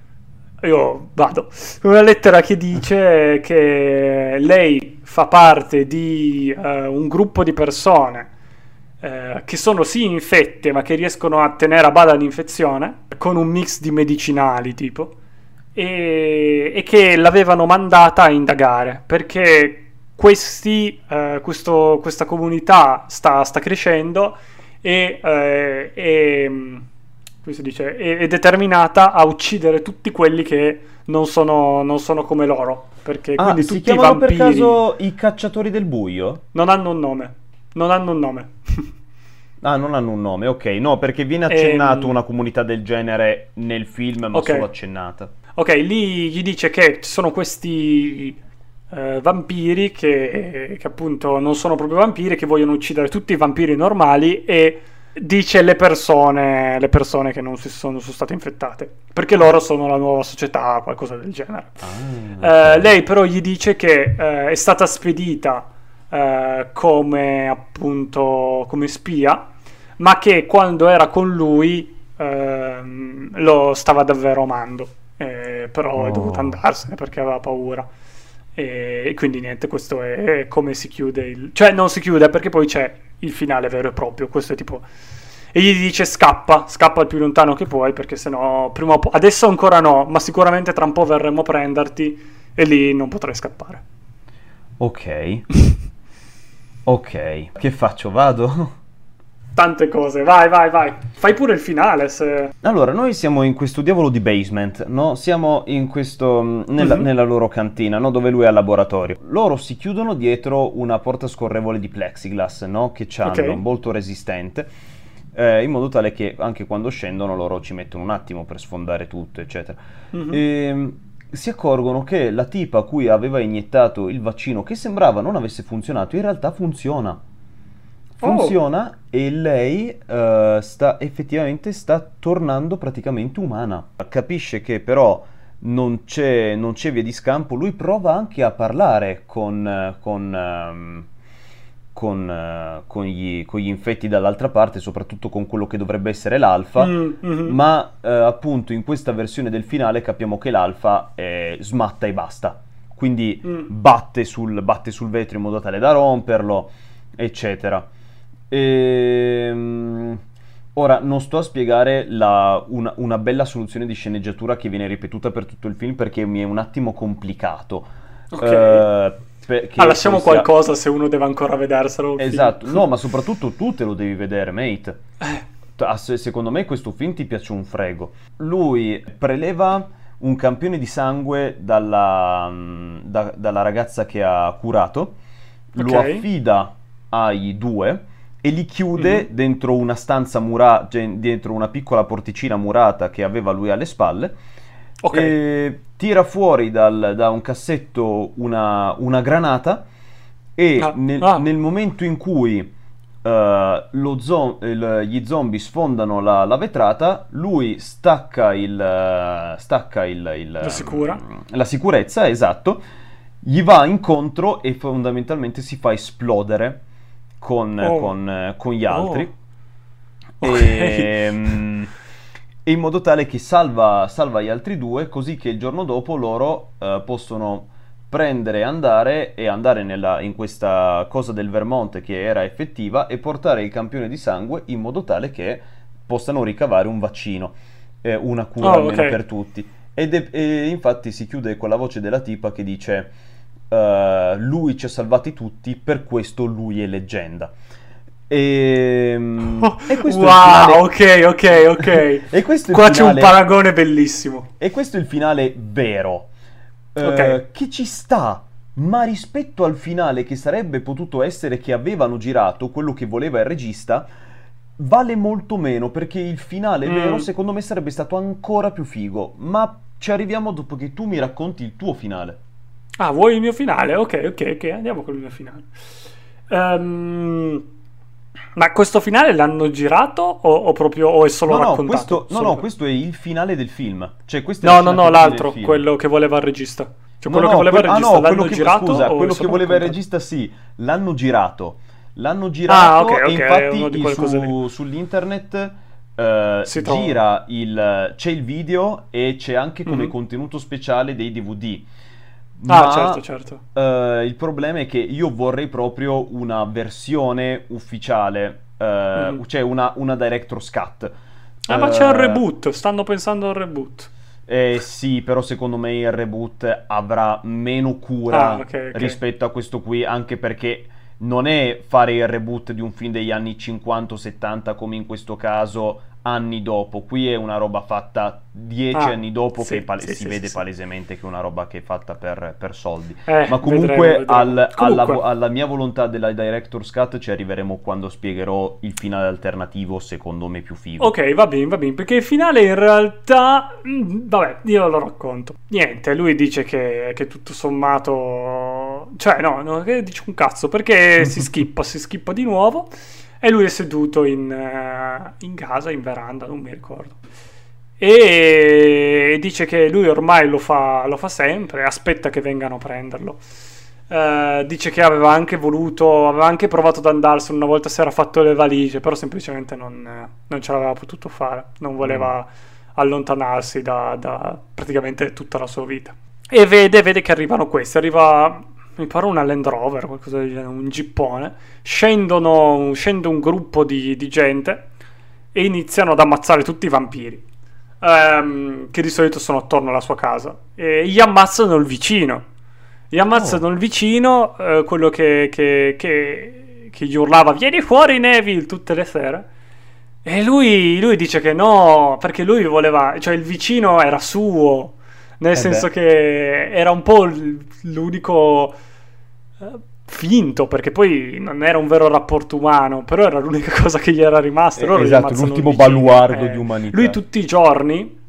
io vado. Una lettera che dice che lei fa parte di uh, un gruppo di persone uh, che sono sì infette, ma che riescono a tenere a bada l'infezione con un mix di medicinali tipo. E, e che l'avevano mandata a indagare perché questi, eh, questo, questa comunità sta, sta crescendo e, eh, è, dice, è, è, determinata a uccidere tutti quelli che non sono, non sono come loro. Perché ah, quindi si tutti i vampiri... per caso i cacciatori del buio? Non hanno un nome. Non hanno un nome. Ah, non hanno un nome, ok. No, perché viene accennato Ehm, una comunità del genere nel film, ma Ehm, solo accennata. Ok, lì gli dice che ci sono questi eh, vampiri che, che appunto non sono proprio vampiri, che vogliono uccidere tutti i vampiri normali e dice le persone, le persone che non si sono, sono state infettate, perché loro sono la nuova società, qualcosa del genere. Ah, Eh, ok. lei però gli dice che eh, è stata spedita eh, come appunto come spia, ma che quando era con lui ehm, lo stava davvero amando, Eh, però è dovuta Oh. andarsene perché aveva paura. E, quindi niente, questo è, è come si chiude il... Cioè non si chiude perché poi c'è il finale vero e proprio, questo è tipo... E gli dice scappa, scappa il più lontano che puoi perché sennò prima o poi... Adesso ancora no, ma sicuramente tra un po' verremo a prenderti e lì non potrai scappare. Ok. Ok. Che faccio? Vado? Tante cose, vai, vai, vai. Fai pure il finale se... Allora, noi siamo in questo diavolo di basement, no? Siamo in questo, mh, nella, Mhm. nella loro cantina, no? Dove lui è al laboratorio. Loro si chiudono dietro una porta scorrevole di plexiglass, no? Che c'hanno, Ok. molto resistente, eh, in modo tale che anche quando scendono loro ci mettono un attimo per sfondare tutto, eccetera. Mhm. Ehm, si accorgono che la tipa a cui aveva iniettato il vaccino, che sembrava non avesse funzionato, in realtà funziona. Oh. Funziona e lei eh, sta effettivamente sta tornando praticamente umana. Capisce che però non c'è, non c'è via di scampo. Lui prova anche a parlare con, con, ehm, con, eh, con gli, con gli infetti dall'altra parte, soprattutto con quello che dovrebbe essere l'alfa. Mm, mhm. Ma eh, appunto in questa versione del finale capiamo che l'alfa eh, smatta e basta. Quindi Mm. batte, sul, batte sul vetro in modo tale da romperlo, eccetera. Ehm, ora non sto a spiegare la- una, una bella soluzione di sceneggiatura che viene ripetuta per tutto il film perché mi è un attimo complicato. Ok. Eh, perché Ah, lasciamo sia- qualcosa se uno deve ancora vederselo. il film. Esatto, no, ma soprattutto tu te lo devi vedere, mate. Eh, se- Secondo me questo film ti piace un frego. Lui preleva un campione di sangue dalla, da- dalla ragazza che ha curato, lo Ok. affida ai due e li chiude Mhm. dentro una stanza murata, dentro una piccola porticina murata che aveva lui alle spalle. ok. E tira fuori dal- da un cassetto una, una granata e Ah, nel, ah. nel momento in cui lo zo- il- gli zombie sfondano la, la vetrata, lui stacca, il, stacca il, il, La sicura. la sicurezza, esatto, gli va incontro e fondamentalmente si fa esplodere con, Oh. con, eh, con gli altri. Oh. Ok. Ehm, e in modo tale che salva, salva gli altri due, così che il giorno dopo loro eh, possono prendere e andare e andare nella- in questa cosa del Vermont che era effettiva e portare il campione di sangue in modo tale che possano ricavare un vaccino, eh, una cura Oh, almeno ok. per tutti. Ed è- e infatti si chiude con la voce della tipa che dice eh, lui ci ha salvati tutti, per questo lui è leggenda. E, e questo è il wow, finale- ok, ok, ok. E questo è il Qua c'è un finale- paragone bellissimo. e questo è il finale vero. Eh, Ok. che ci sta. Ma rispetto al finale che sarebbe potuto essere che avevano girato quello che voleva il regista, vale molto meno perché il finale Mm. vero secondo me sarebbe stato ancora più figo. Ma ci arriviamo dopo che tu mi racconti il tuo finale. Ah, vuoi il mio finale? Ok, ok, ok, andiamo con il mio finale. Ehm, ma questo finale l'hanno girato o, o proprio o è solo No, no, raccontato? questo, no, Solo no, per- questo è il finale del film. Cioè, No, no, no, l'altro, quello che voleva il regista. Cioè, No, quello no, che voleva il ah, regista, no, l'hanno quello che- girato Scusa, quello che voleva il regista sì, l'hanno girato. L'hanno girato Ah, ok, ok, e infatti su- sull'internet Si trova. gira il... c'è il video e c'è anche come Mhm. contenuto speciale dei DVD. Ah, Ma, certo, certo. eh, il problema è che io vorrei proprio una versione ufficiale, eh, Mhm. cioè una, una director's cut. Ah, ma c'è il Eh, reboot, stanno pensando al reboot. eh, sì, però secondo me il reboot avrà meno cura Ah, ok, ok. rispetto a questo qui, anche perché non è fare il reboot di un film degli anni 50 o 70 come in questo caso anni dopo, qui è una roba fatta dieci Ah, anni dopo sì, che pale- sì, si sì, vede palesemente che è una roba che è fatta per, per soldi. Eh, Ma comunque vedremo, vedremo. al- alla, Comunque. alla mia volontà della Director's Cut ci arriveremo quando spiegherò il finale alternativo secondo me più figo. Ok, va bene, va bene, perché il finale in realtà... mm, Vabbè, io lo racconto. Niente, lui dice che, che tutto sommato... Cioè, no, no, che dice un cazzo, perché si schippa, si schippa di nuovo e lui è seduto in, eh, in casa, in veranda, non mi ricordo. E dice che lui ormai lo fa, lo fa sempre, aspetta che vengano a prenderlo. Eh, dice che aveva anche voluto, aveva anche provato ad andarsene una volta si era fatto le valigie, però semplicemente non, non ce l'aveva potuto fare, non voleva allontanarsi da, da praticamente tutta la sua vita. E vede, vede che arrivano questi, arriva, mi pare una Land Rover, qualcosa del genere, un gippone, scendono, scende un gruppo di, di gente e iniziano ad ammazzare tutti i vampiri. ehm, che di solito sono attorno alla sua casa e gli ammazzano il vicino gli ammazzano Oh. il vicino, eh, quello che, che- che- che gli urlava vieni fuori Neville tutte le sere. E lui, lui dice che no, perché lui voleva, cioè il vicino era suo, nel Eh senso beh. che era un po' l'unico eh, finto, perché poi non era un vero rapporto umano, però era l'unica cosa che gli era rimasta. Eh, esatto, l'ultimo baluardo di umanità. Lui tutti i giorni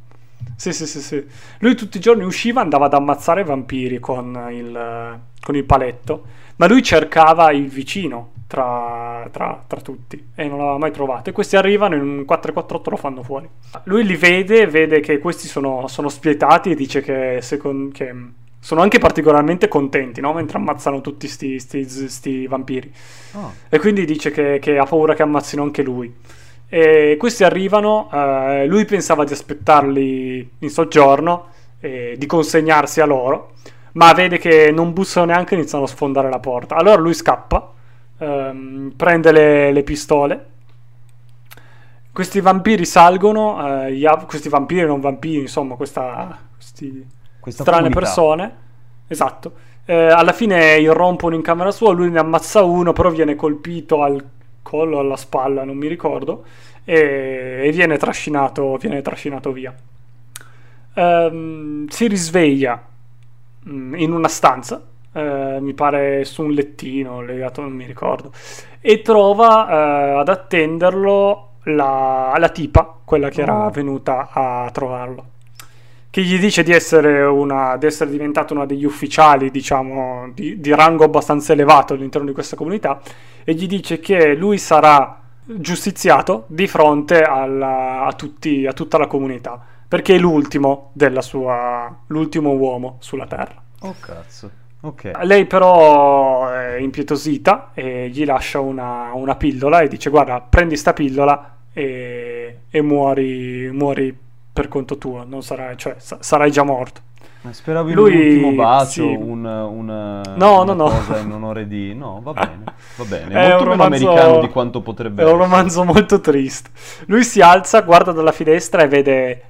sì, sì, sì, sì. Lui tutti i giorni usciva, andava ad ammazzare i vampiri con il, con il paletto, ma lui cercava il vicino tra, tra- tra tutti e non l'aveva mai trovato. E questi arrivano in un 448 lo fanno fuori. Lui li vede, vede che questi sono, sono spietati e dice che, secon- che sono anche particolarmente contenti, no? Mentre ammazzano tutti sti, sti- sti vampiri. Ah. E quindi dice che, che ha paura che ammazzino anche lui. E questi arrivano, eh, lui pensava di aspettarli in soggiorno, e di consegnarsi a loro, ma vede che non bussano neanche e iniziano a sfondare la porta. Allora lui scappa, ehm, prende le, le pistole. Questi vampiri salgono, eh, av- questi vampiri non vampiri, insomma, questa, questi Questa strane comunità. persone. Esatto. Eh, alla fine irrompono in camera sua, lui ne ammazza uno, però viene colpito al collo, alla spalla, non mi ricordo, e, e viene, trascinato, viene trascinato via. Ehm, si risveglia in una stanza, eh, mi pare su un lettino legato, non mi ricordo, e trova eh, ad attenderlo la, la tipa, quella che era Oh. venuta a trovarlo che gli dice di essere, una, di essere diventato uno degli ufficiali, diciamo, di, di rango abbastanza elevato all'interno di questa comunità, e gli dice che lui sarà giustiziato di fronte alla- a, tutti- a tutta la comunità, perché è l'ultimo della sua, l'ultimo uomo sulla Terra. Oh cazzo. Ok. Lei però è impietosita e gli lascia una, una pillola e dice guarda prendi sta pillola e, e muori, muori per conto tuo, non sarai, cioè, sa- sarai già morto. Ma Speravo in Lui- un ultimo bacio, sì. un, una, No, una no, no. cosa in onore di... No, va bene, va bene. È Molto un meno romanzo- americano di quanto potrebbe È un essere. romanzo molto triste. Lui si alza, guarda dalla finestra e vede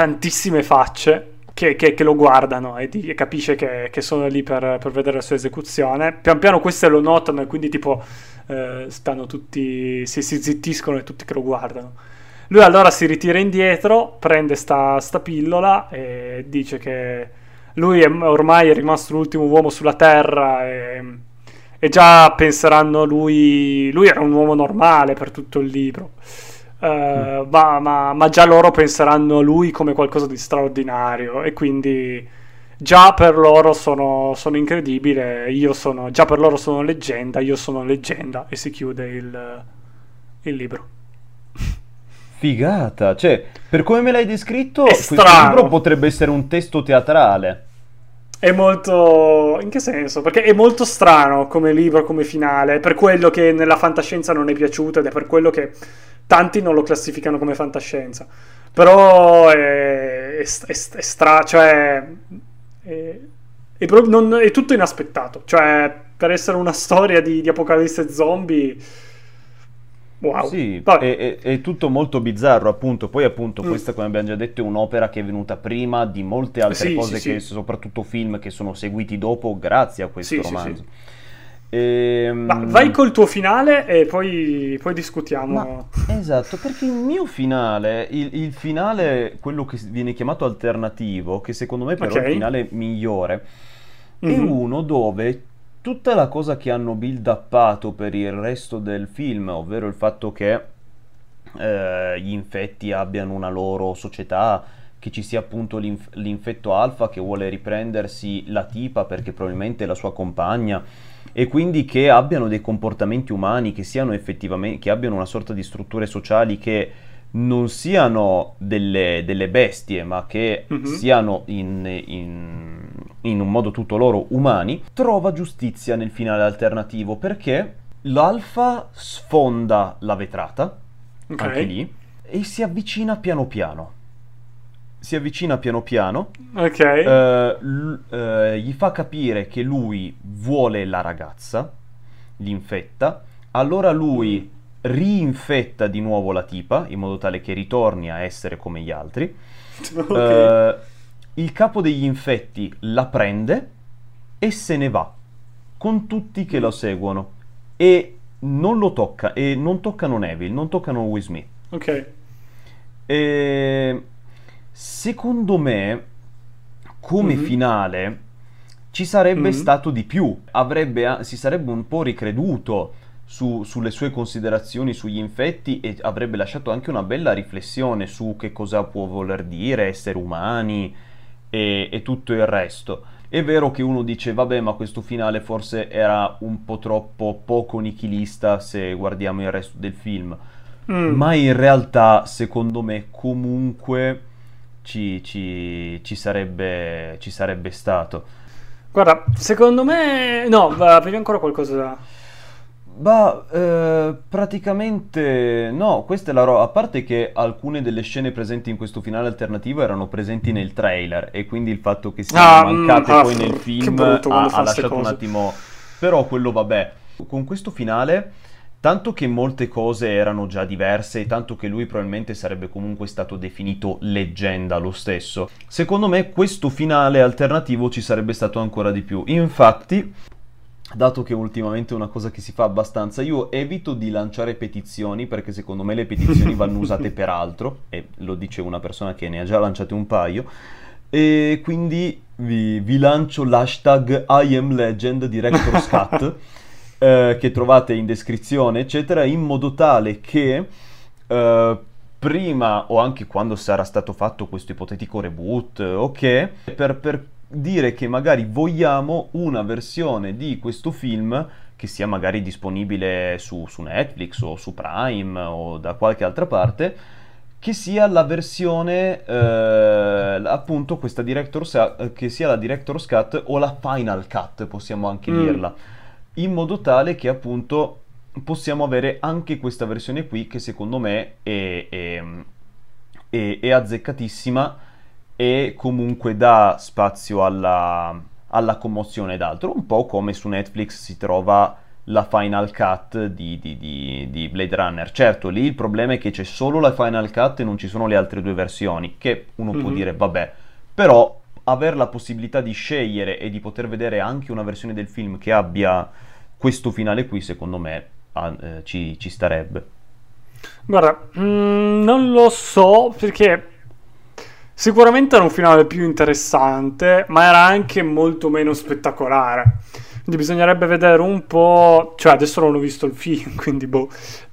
tantissime facce che, che- che lo guardano e, di- e capisce che, che sono lì per, per vedere la sua esecuzione. Pian piano queste lo notano e quindi tipo eh, stanno tutti, si, si zittiscono e tutti che lo guardano. Lui allora si ritira indietro, prende sta, sta pillola e dice che lui è, ormai è rimasto l'ultimo uomo sulla Terra e, e già penseranno lui... Lui era un uomo normale per tutto il libro. Eh, ma, ma- ma già loro penseranno lui come qualcosa di straordinario e quindi già per loro sono, sono incredibile, io sono, già per loro sono leggenda, io sono leggenda e si chiude il, il libro. Figata, cioè, per come me l'hai descritto, strano. libro potrebbe essere un testo teatrale. È molto... in che senso? Perché è molto strano come libro, come finale, per quello che nella fantascienza non è piaciuto ed è per quello che tanti non lo classificano come fantascienza. Però è, è, è- è stra... cioè... È, è pro- non- è tutto inaspettato. Cioè, per essere una storia di, di apocalisse zombie... Wow. Sì, è, è- è tutto molto bizzarro, appunto. Poi, appunto, Mm. questa, come abbiamo già detto, è un'opera che è venuta prima di molte altre Sì, cose, sì, che, sì. soprattutto film che sono seguiti dopo, grazie a questo romanzo. E, Ma vai col tuo finale e poi, poi discutiamo. Ma, esatto, perché il mio finale, il, il, finale, quello che viene chiamato alternativo, che secondo me però okay. è il finale migliore, mm-hmm. è uno dove tutta la cosa che hanno build uppato per il resto del film, ovvero il fatto che eh, gli infetti abbiano una loro società, che ci sia appunto l'inf- l'infetto alfa che vuole riprendersi la tipa perché probabilmente è la sua compagna e quindi che abbiano dei comportamenti umani, che siano effettivamente, che abbiano una sorta di strutture sociali che non siano delle, delle bestie, ma che mm-hmm. siano in, in, in, un modo tutto loro umani, trova giustizia nel finale alternativo perché l'alfa sfonda la vetrata, okay. anche lì, e si avvicina piano piano si avvicina piano piano, ok, uh, l- uh, gli fa capire che lui vuole la ragazza, l'infetta, allora lui rinfetta di nuovo la tipa in modo tale che ritorni a essere come gli altri. Okay. Uh, il capo degli infetti la prende e se ne va con tutti che lo seguono e non lo tocca e non toccano Neville, non toccano Will Smith. Ok. E Secondo me, come mm-hmm. finale, ci sarebbe mm-hmm. stato di più. Avrebbe, si sarebbe un po' ricreduto su, sulle sue considerazioni sugli infetti e avrebbe lasciato anche una bella riflessione su che cosa può voler dire essere umani e, e tutto il resto. È vero che uno dice, vabbè, ma questo finale forse era un po' troppo poco nichilista se guardiamo il resto del film. Mm. Ma in realtà, secondo me, comunque ci, ci, ci, sarebbe, ci sarebbe stato. Guarda, secondo me... No, avevi ancora qualcosa da... Bah, eh, praticamente no, questa è la roba. A parte che alcune delle scene presenti in questo finale alternativo erano presenti nel trailer e quindi il fatto che siano ah, mancate mm, poi ah, nel film ha, ha lasciato un attimo... Però quello vabbè. Con questo finale Tanto che molte cose erano già diverse e tanto che lui probabilmente sarebbe comunque stato definito leggenda lo stesso. Secondo me questo finale alternativo ci sarebbe stato ancora di più. Infatti, dato che ultimamente è una cosa che si fa abbastanza, io evito di lanciare petizioni perché secondo me le petizioni vanno usate per altro, e lo dice una persona che ne ha già lanciate un paio, e quindi vi, vi lancio l'hashtag I am legend Director's Cut. eh, che trovate in descrizione, eccetera, in modo tale che eh, prima o anche quando sarà stato fatto questo ipotetico reboot, ok, per, per dire che magari vogliamo una versione di questo film che sia magari disponibile su, su, Netflix o su Prime o da qualche altra parte, che sia la versione, eh, appunto, questa director's, che sia la Director's Cut o la Final Cut, possiamo anche mm. dirla in modo tale che appunto possiamo avere anche questa versione qui che secondo me è, è, è, è azzeccatissima e comunque dà spazio alla, alla commozione ed altro, un po' come su Netflix si trova la Final Cut di, di, di, di, Blade Runner. Certo, lì il problema è che c'è solo la Final Cut e non ci sono le altre due versioni, che uno mm-hmm. può mhm. dire vabbè, però aver la possibilità di scegliere e di poter vedere anche una versione del film che abbia questo finale qui, secondo me, ah, eh, ci, ci, starebbe. Guarda, mh, mm, non lo so perché sicuramente era un finale più interessante, ma era anche molto meno spettacolare. Quindi bisognerebbe vedere un po'. Cioè, adesso non ho visto il film, quindi boh.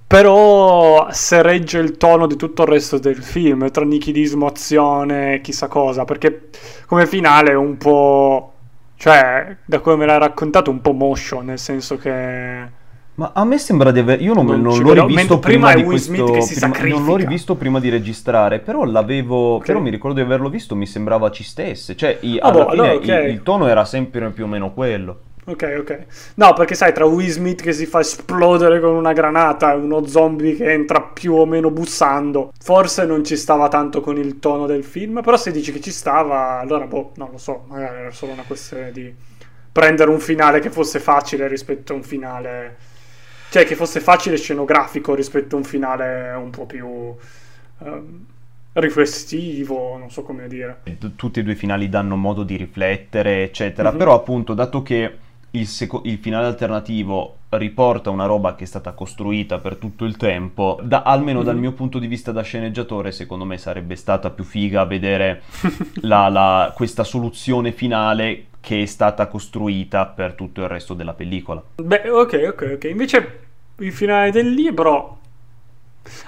Però se regge il tono di tutto il resto del film, tra nichilismo, azione, chissà cosa, perché come finale è un po'... Cioè, da come me l'hai raccontato, un po' motion, nel senso che... Ma a me sembra di aver... Io non, non, non l'ho vedo. rivisto prima, prima di questo... Prima, non l'ho rivisto prima di registrare, però l'avevo... Okay. Però mi ricordo di averlo visto, mi sembrava ci stesse. Cioè, i, ah, alla boh, fine allora, okay. il, il tono era sempre più o meno quello. Ok, ok. No, perché sai, tra Will Smith che si fa esplodere con una granata e uno zombie che entra più o meno bussando, forse non ci stava tanto con il tono del film, però se dici che ci stava, allora boh, non lo so, magari era solo una questione di prendere un finale che fosse facile rispetto a un finale... Cioè, che fosse facile scenografico rispetto a un finale un po' più... Um, riflessivo, non so come dire. Tutti e due i finali danno modo di riflettere, eccetera, mm-hmm. però appunto, dato che il, seco- il, finale alternativo riporta una roba che è stata costruita per tutto il tempo, da, almeno mm dal mio punto di vista da sceneggiatore, secondo me sarebbe stata più figa vedere la, la, questa soluzione finale che è stata costruita per tutto il resto della pellicola. Beh, ok, ok, ok. Invece il finale del libro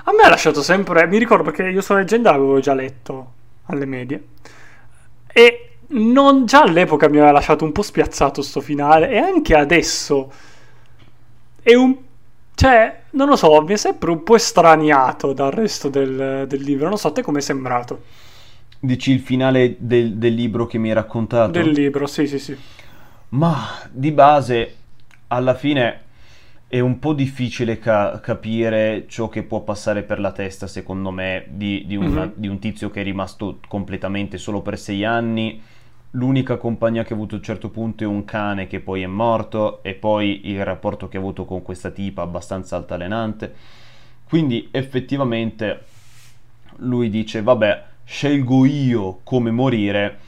a me ha lasciato sempre. Mi ricordo perché io sono leggenda l'avevo già letto alle medie. E non già all'epoca mi aveva lasciato un po' spiazzato sto finale. E anche adesso. È un. Cioè, non lo so, mi è sempre un po' estraniato dal resto del, del libro. Non so, a te come è sembrato? Dici il finale del, del libro che mi hai raccontato? Del libro, sì, sì, sì. Ma di base, alla fine è un po' difficile ca- capire ciò che può passare per la testa, secondo me, di, di, una, mm-hmm. di, un tizio che è rimasto completamente solo per sei anni. L'unica compagnia che ha avuto a un certo punto è un cane che poi è morto e poi il rapporto che ha avuto con questa tipa abbastanza altalenante. Quindi effettivamente lui dice, vabbè, scelgo io come morire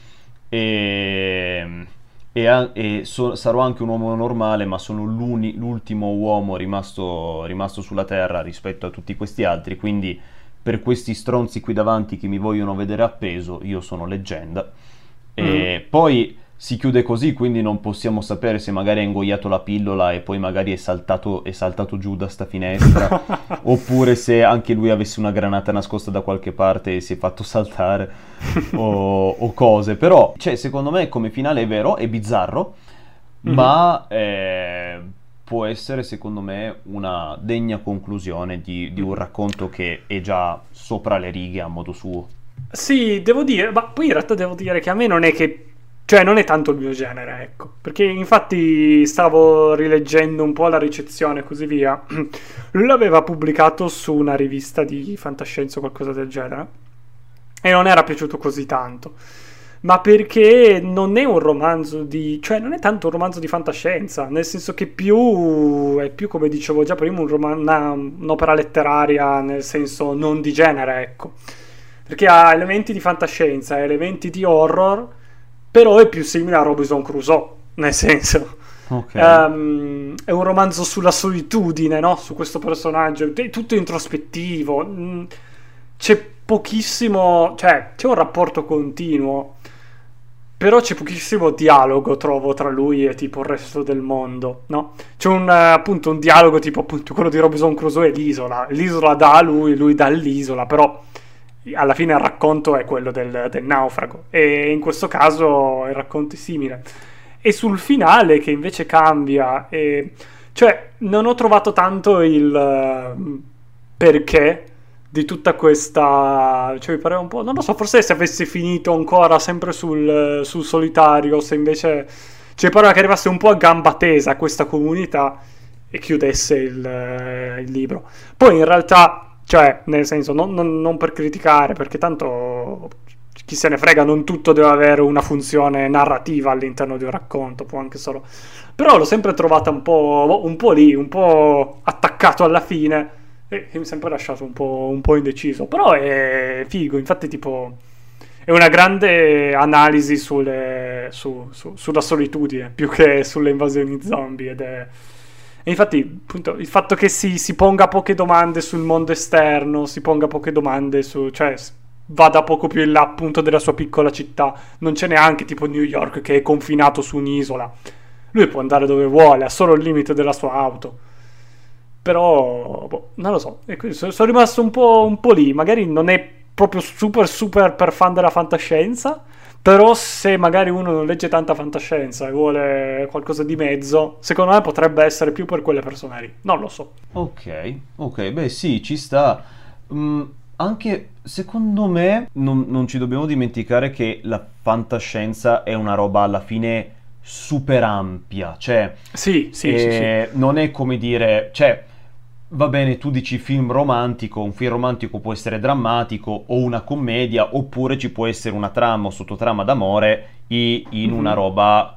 e e, e so- sarò anche un uomo normale, ma sono l'ultimo uomo rimasto, rimasto sulla Terra rispetto a tutti questi altri, quindi per questi stronzi qui davanti che mi vogliono vedere appeso, io sono leggenda. E mm. poi si chiude così, quindi non possiamo sapere se magari ha ingoiato la pillola e poi magari è saltato, è saltato giù da sta finestra, oppure se anche lui avesse una granata nascosta da qualche parte e si è fatto saltare, o, o cose. Però, cioè, secondo me come finale è vero, è bizzarro, mm-hmm. ma eh, può essere, secondo me, una degna conclusione di, di un racconto che è già sopra le righe a modo suo. Sì, devo dire, ma poi in realtà devo dire che a me non è che cioè, non è tanto il mio genere, ecco. Perché infatti stavo rileggendo un po' la ricezione e così via. Lui l'aveva pubblicato su una rivista di fantascienza o qualcosa del genere. E non era piaciuto così tanto. Ma perché non è un romanzo di. cioè, non è tanto un romanzo di fantascienza. Nel senso che più. è più, come dicevo già prima, un roman- una, un'opera letteraria nel senso non di genere, ecco. Perché ha elementi di fantascienza, elementi di horror però è più simile a Robinson Crusoe, nel senso... Okay. Um, è un romanzo sulla solitudine, no? Su questo personaggio, è tutto introspettivo. Mm, c'è pochissimo, cioè c'è un rapporto continuo, però c'è pochissimo dialogo, trovo, tra lui e tipo il resto del mondo, no? C'è un, appunto un dialogo tipo appunto quello di Robinson Crusoe e l'isola. L'isola dà a lui, lui dà all'isola, però alla fine il racconto è quello del, del, naufrago. E in questo caso il racconto è simile. E sul finale che invece cambia e, cioè non ho trovato tanto il uh, perché di tutta questa cioè mi pareva un po' non lo so forse se avesse finito ancora sempre sul, sul solitario se invece cioè pareva che arrivasse un po' a gamba tesa questa comunità e chiudesse il, uh, il libro. Poi in realtà cioè, nel senso, non, non, non, per criticare, perché tanto chi se ne frega, non tutto deve avere una funzione narrativa all'interno di un racconto, può anche solo... Però l'ho sempre trovata un po', un po lì, un po' attaccato alla fine e mi ha sempre lasciato un po', un po' indeciso. Però è figo, infatti tipo è una grande analisi sulle, su, su, sulla solitudine più che sulle invasioni zombie ed è e infatti, appunto, il fatto che si, si, ponga poche domande sul mondo esterno, si ponga poche domande su... cioè vada poco più in là appunto della sua piccola città, non c'è neanche tipo New York che è confinato su un'isola. Lui può andare dove vuole, ha solo il limite della sua auto. Però, boh, non lo so, quindi sono rimasto un po', un po' lì, magari non è proprio super super per fan della fantascienza, però se magari uno non legge tanta fantascienza e vuole qualcosa di mezzo, secondo me potrebbe essere più per quelle persone lì. Non lo so. Ok, ok, beh sì, ci sta. Mm, anche secondo me non, non ci dobbiamo dimenticare che la fantascienza è una roba alla fine super ampia, cioè sì, sì, sì, sì, non è come dire, cioè va bene, tu dici film romantico, un film romantico può essere drammatico o una commedia, oppure ci può essere una trama o sottotrama d'amore in mm-hmm. una roba,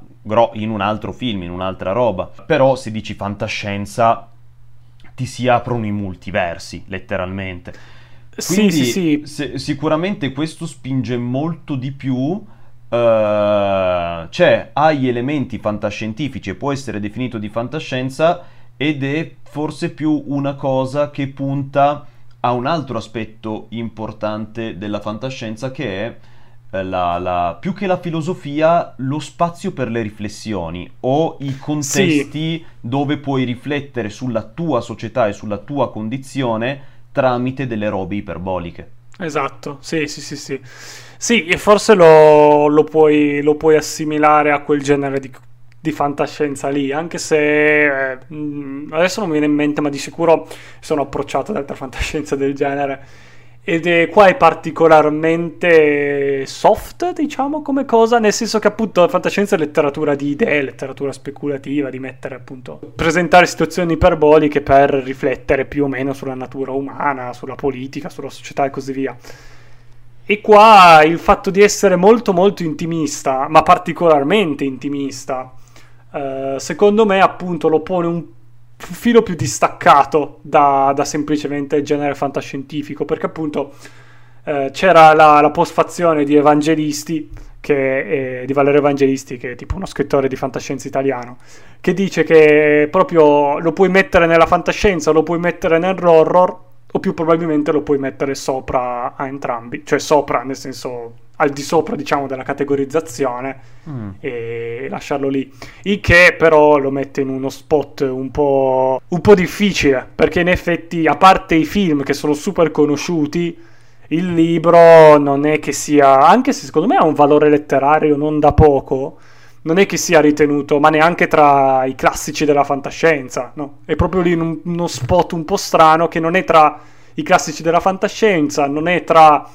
in un altro film, in un'altra roba. Però se dici fantascienza ti si aprono i multiversi, letteralmente. Quindi, sì, sì, sì. Se, sicuramente questo spinge molto di più Uh, c'è, ha gli elementi fantascientifici e può essere definito di fantascienza ed è forse più una cosa che punta a un altro aspetto importante della fantascienza che è eh, la, la, più che la filosofia, lo spazio per le riflessioni o i contesti sì. dove puoi riflettere sulla tua società e sulla tua condizione tramite delle robe iperboliche. Esatto, sì, sì, sì, sì. Sì, e forse lo, lo, puoi, lo puoi assimilare a quel genere di, di fantascienza lì, anche se eh, adesso non mi viene in mente, ma di sicuro sono approcciato ad altre fantascienze del genere ed è, qua è particolarmente soft, diciamo, come cosa, nel senso che appunto la fantascienza è letteratura di idee, letteratura speculativa, di mettere appunto, presentare situazioni iperboliche per riflettere più o meno sulla natura umana, sulla politica, sulla società e così via. E qua il fatto di essere molto molto intimista, ma particolarmente intimista, eh, secondo me appunto lo pone un filo più distaccato da, da, semplicemente il genere fantascientifico, perché appunto eh, c'era la, la postfazione di Evangelisti, che è, di Valerio Evangelisti, che è tipo uno scrittore di fantascienza italiano, che dice che proprio lo puoi mettere nella fantascienza, lo puoi mettere nell'horror, o più probabilmente lo puoi mettere sopra a entrambi, cioè sopra nel senso al di sopra diciamo della categorizzazione mm. e lasciarlo lì il che però lo mette in uno spot un po', un po' difficile perché in effetti a parte i film che sono super conosciuti il libro non è che sia anche se secondo me ha un valore letterario non da poco non è che sia ritenuto, ma neanche tra i classici della fantascienza, no? È proprio lì in uno spot un po' strano che non è tra i classici della fantascienza, non è tra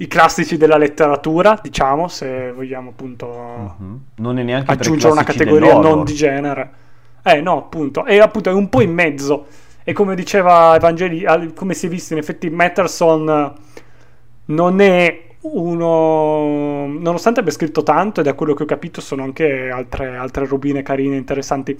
i classici della letteratura, diciamo, se vogliamo appunto uh-huh. non è neanche aggiungere una categoria non di genere. Eh no, appunto, è appunto è un po' in mezzo. E come diceva Evangeli, come si è visto in effetti Matterson non è uno nonostante abbia scritto tanto e da quello che ho capito sono anche altre, altre robine carine interessanti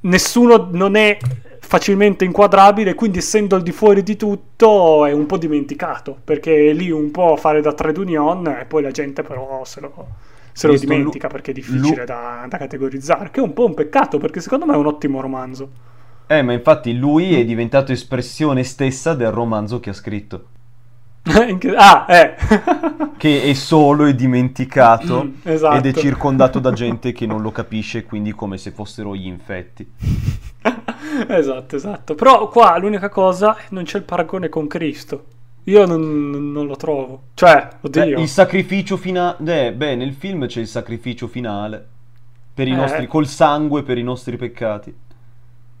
nessuno non è facilmente inquadrabile, quindi essendo al di fuori di tutto è un po' dimenticato, perché è lì un po' a fare da trade union e poi la gente però se lo, se lo dimentica lu- perché è difficile lu- da, da, categorizzare, che è un po' un peccato perché secondo me è un ottimo romanzo. Eh, ma infatti lui è diventato espressione stessa del romanzo che ha scritto. ah, eh. che è solo e dimenticato mm, esatto. ed è circondato da gente che non lo capisce, quindi come se fossero gli infetti. esatto, esatto. Però qua l'unica cosa non c'è il paragone con Cristo. Io non, non lo trovo. Cioè, oddio. Beh, il sacrificio finale. Eh, beh, nel film c'è il sacrificio finale. Per i eh. nostri, col sangue per i nostri peccati.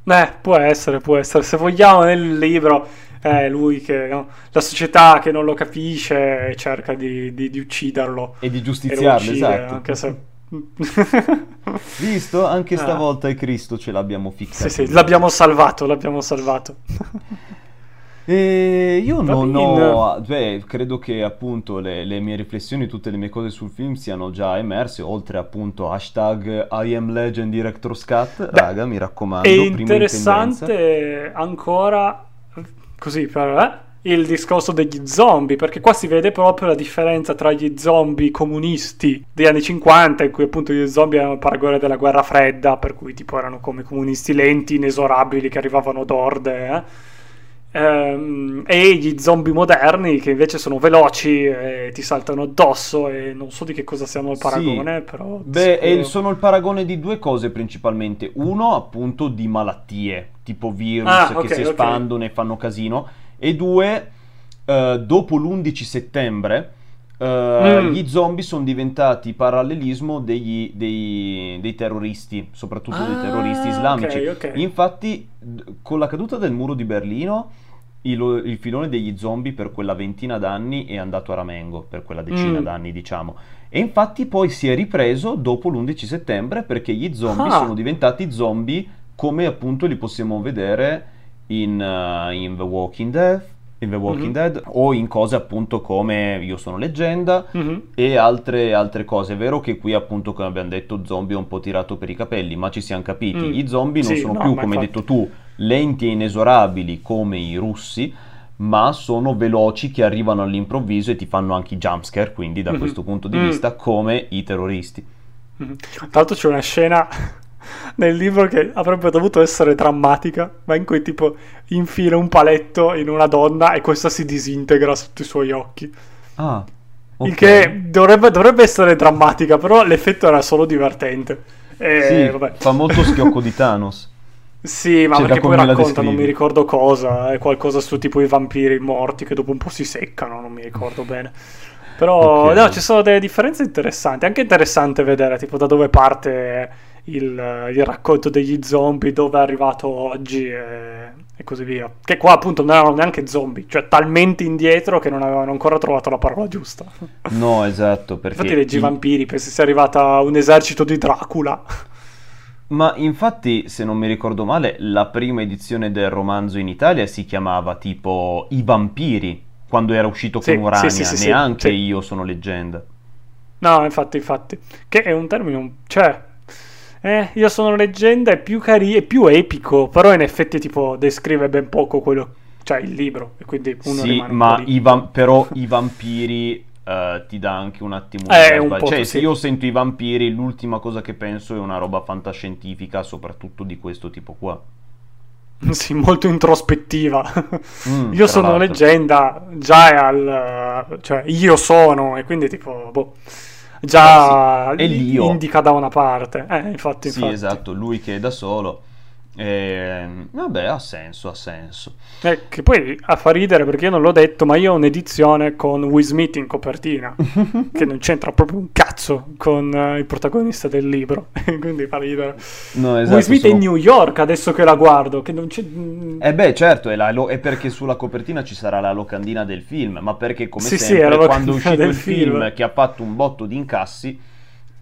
Eh, può essere, può essere. Se vogliamo nel libro è lui che no? la società che non lo capisce cerca di, di, di ucciderlo e di giustiziarlo, esatto. Anche se... Visto? Anche ah. stavolta è Cristo ce l'abbiamo fissato. Sì, sì, l'abbiamo salvato, l'abbiamo salvato. E io non ho, beh, credo che appunto le, le, mie riflessioni, tutte le mie cose sul film siano già emerse, oltre appunto hashtag I am legend director's cut, beh, raga mi raccomando. È interessante ancora così per eh, il discorso degli zombie, perché qua si vede proprio la differenza tra gli zombie comunisti degli anni 50, in cui appunto gli zombie erano paragone della guerra fredda, per cui tipo erano come comunisti lenti, inesorabili, che arrivavano d'orde, eh? Ehm, e gli zombie moderni che invece sono veloci e ti saltano addosso e non so di che cosa siano il paragone, sì. però... Beh, sicuro... sono il paragone di due cose principalmente. Uno appunto di malattie, tipo virus ah, che okay, si espandono okay. e fanno casino, e due, uh, dopo l'11 settembre, uh, mm. gli zombie sono diventati parallelismo degli, dei, dei, terroristi, soprattutto ah, dei terroristi islamici. Okay, Infatti, con la caduta del muro di Berlino, il, il, filone degli zombie per quella ventina d'anni è andato a ramengo, per quella decina mm. d'anni diciamo. E infatti poi si è ripreso dopo l'11 settembre perché gli zombie ah. sono diventati zombie come appunto li possiamo vedere in, uh, in The Walking Dead, in The Walking mm-hmm. Dead o in cose appunto come Io sono leggenda mm-hmm. e altre, altre, cose. È vero che qui appunto come abbiamo detto zombie è un po' tirato per i capelli, ma ci siamo capiti. Mm. Gli zombie non sì, sono no, più come hai detto tu lenti e inesorabili come i russi, ma sono veloci che arrivano all'improvviso e ti fanno anche i jumpscare, quindi da Mhm. questo punto di Mm. vista come i terroristi. Mhm. Tra l'altro c'è una scena nel libro che avrebbe dovuto essere drammatica, ma in cui tipo infila un paletto in una donna e questa si disintegra sotto i suoi occhi. Ah, Il ok. che dovrebbe, dovrebbe essere drammatica, però l'effetto era solo divertente. E, Sì, fa molto schiocco di Thanos. Sì, ma da perché poi racconta, non mi ricordo cosa, è qualcosa su tipo i vampiri morti che dopo un po' si seccano, non mi ricordo bene. Però Ok. no, ci sono delle differenze interessanti, anche interessante vedere tipo da dove parte il, il racconto degli zombie, dove è arrivato oggi e, e così via. Che qua appunto non erano neanche zombie, cioè talmente indietro che non avevano ancora trovato la parola giusta. No, esatto, perché... Infatti leggi i vampiri, pensi sia arrivata un esercito di Dracula. Ma infatti, se non mi ricordo male, la prima edizione del romanzo in Italia si chiamava tipo I vampiri, quando era uscito Sì, con Urania, sì, sì, sì, neanche. Io sono leggenda. No, infatti, infatti. Che è un termine, cioè... Eh, io sono leggenda, è più carino, è più epico, però in effetti tipo descrive ben poco quello, cioè il libro, e quindi uno Sì, un ma i vam- però i vampiri eh, ti dà anche un attimo di Eh, un Cioè, sì. se io sento i vampiri, l'ultima cosa che penso è una roba fantascientifica, soprattutto di questo tipo qua. Sì, molto introspettiva. Mm, io sono l'altro. leggenda, già è al... cioè io sono, e quindi tipo, boh, già Eh sì, indica da una parte. Eh, infatti, Sì, infatti. esatto, lui che è da solo. Ehm, vabbè, ha senso, ha senso. Eh, che poi a fa ridere perché io non l'ho detto, ma io ho un'edizione con Will Smith in copertina, che non c'entra proprio un cazzo con eh, il protagonista del libro, quindi fa ridere. No, esatto, Will Smith è sono- in New York adesso che la guardo, che non c'è... mm, Eh beh, certo, è, la è perché sulla copertina ci sarà la locandina del film, ma perché come Sì, sì, sempre è la quando è uscito del il film, film. che ha fatto un botto di incassi,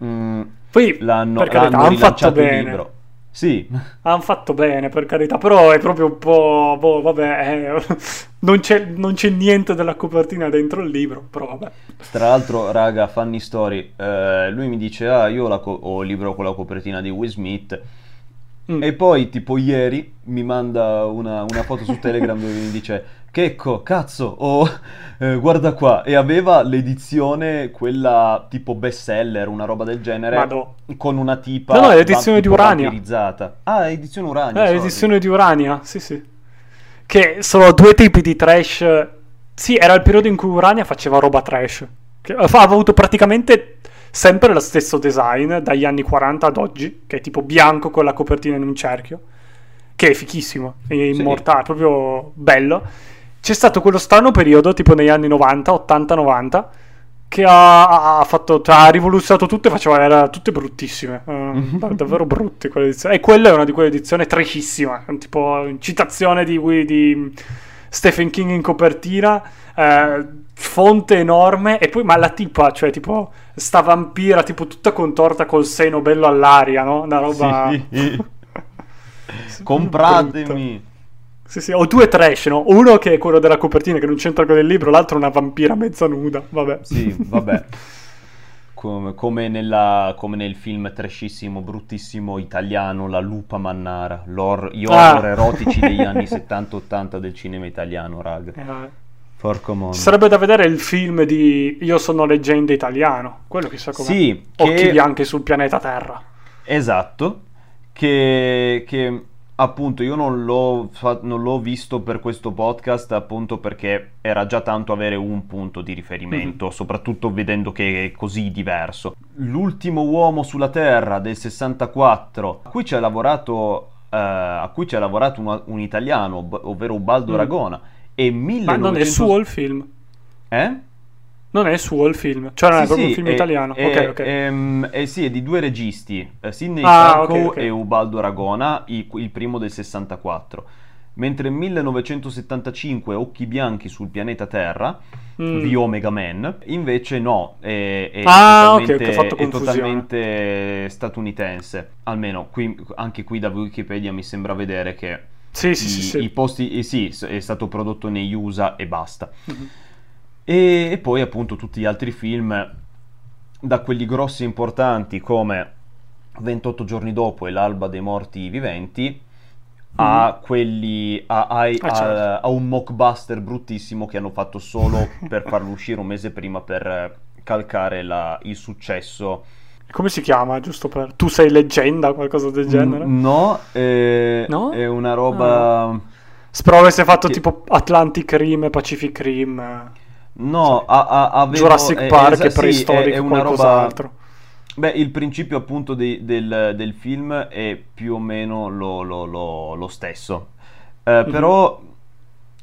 mm, Poi, l'hanno, carità, l'hanno hanno fatto rilanciato il bene. libro. Sì, Hanno fatto bene, per carità, però è proprio un po'... Boh, vabbè, eh, non, c'è, non c'è niente della copertina dentro il libro, però vabbè. tra l'altro, raga, funny story, eh, lui mi dice, ah, io ho, co- ho il libro con la copertina di Will Smith, Mm. e poi, tipo, ieri mi manda una, una foto su Telegram dove mi dice, Checco, cazzo, oh, eh, guarda qua, e aveva l'edizione, quella tipo bestseller, una roba del genere, Madò. con una tipa No, no, è l'edizione di Urania. vampirizzata. Ah, è edizione Urania, Eh, sorry. l'edizione di Urania, sì, sì. Che sono due tipi di trash. Sì, era il periodo in cui Urania faceva roba trash. Che ha avuto praticamente sempre lo stesso design dagli anni 40 ad oggi, che è tipo bianco con la copertina in un cerchio, che è fichissimo, è immortale, proprio bello. C'è stato quello strano periodo, tipo negli anni 90, 80-90, che ha, ha fatto, cioè, ha rivoluzionato tutto e faceva, era tutte bruttissime, dav- davvero brutte quelle edizioni. E quella è una di quelle edizioni trashissima, tipo citazione di, di Stephen King in copertina, eh, fonte enorme, e poi ma la tipa, cioè tipo sta vampira, tipo tutta contorta col seno bello all'aria, no? Una roba... Sì. Compratemi. Sì, sì, ho due trash, no? Uno che è quello della copertina che non c'entra con il libro, l'altro è una vampira mezza nuda, vabbè. Sì, vabbè. Come, come nella- come nel film trashissimo, bruttissimo italiano La lupa mannara, l'hor- gli Ah. horror erotici degli anni 70-80 del cinema italiano, raga. Eh, Porco mondo. Sarebbe da vedere il film di Io sono leggenda italiano, quello chissà com'è. Sì, Occhi che- bianchi sul pianeta Terra. Esatto, che, che appunto io non l'ho, fa- non l'ho visto per questo podcast appunto perché era già tanto avere un punto di riferimento, Mhm. soprattutto vedendo che è così diverso. L'ultimo uomo sulla Terra del 64, a cui ci ha lavorato, eh, a cui ci ha lavorato un, un italiano, b- ovvero Ubaldo Mm. Ragona, e 1900... Ma non è suo il film. Eh? Non è suo il film. Cioè non è Sì, proprio sì, un film è- italiano. è- ok, ok. ehm, eh sì, è di due registi, eh, Sidney Ah, Franco ok, ok. e Ubaldo Aragona, i- il primo del 64. Mentre 1975 Occhi bianchi sul pianeta Terra Mm. di Omega Man, invece no, è, è Ah, totalmente, è totalmente statunitense. Almeno qui, anche qui da Wikipedia mi sembra vedere che Sì, i, i posti, eh sì, è stato prodotto negli USA e basta. Mhm. E, e poi appunto tutti gli altri film, da quelli grossi e importanti come 28 giorni dopo e L'alba dei morti viventi, a quelli a, a- Ah, certo. a un mockbuster bruttissimo che hanno fatto solo per farlo uscire un mese prima per calcare la- il successo. Come si chiama, giusto per... Tu sei leggenda, qualcosa del genere? Mm, No, eh, No? è una roba. Spero avesse fatto Che- tipo Atlantic Rim, Pacific Rim, eh, No, a, a- avevo- Jurassic eh, Park, è sì, preistorico, è, è una roba. Beh, il principio appunto dei- del, del film è più o meno lo, lo- lo- lo stesso. Eh, Mhm. Però,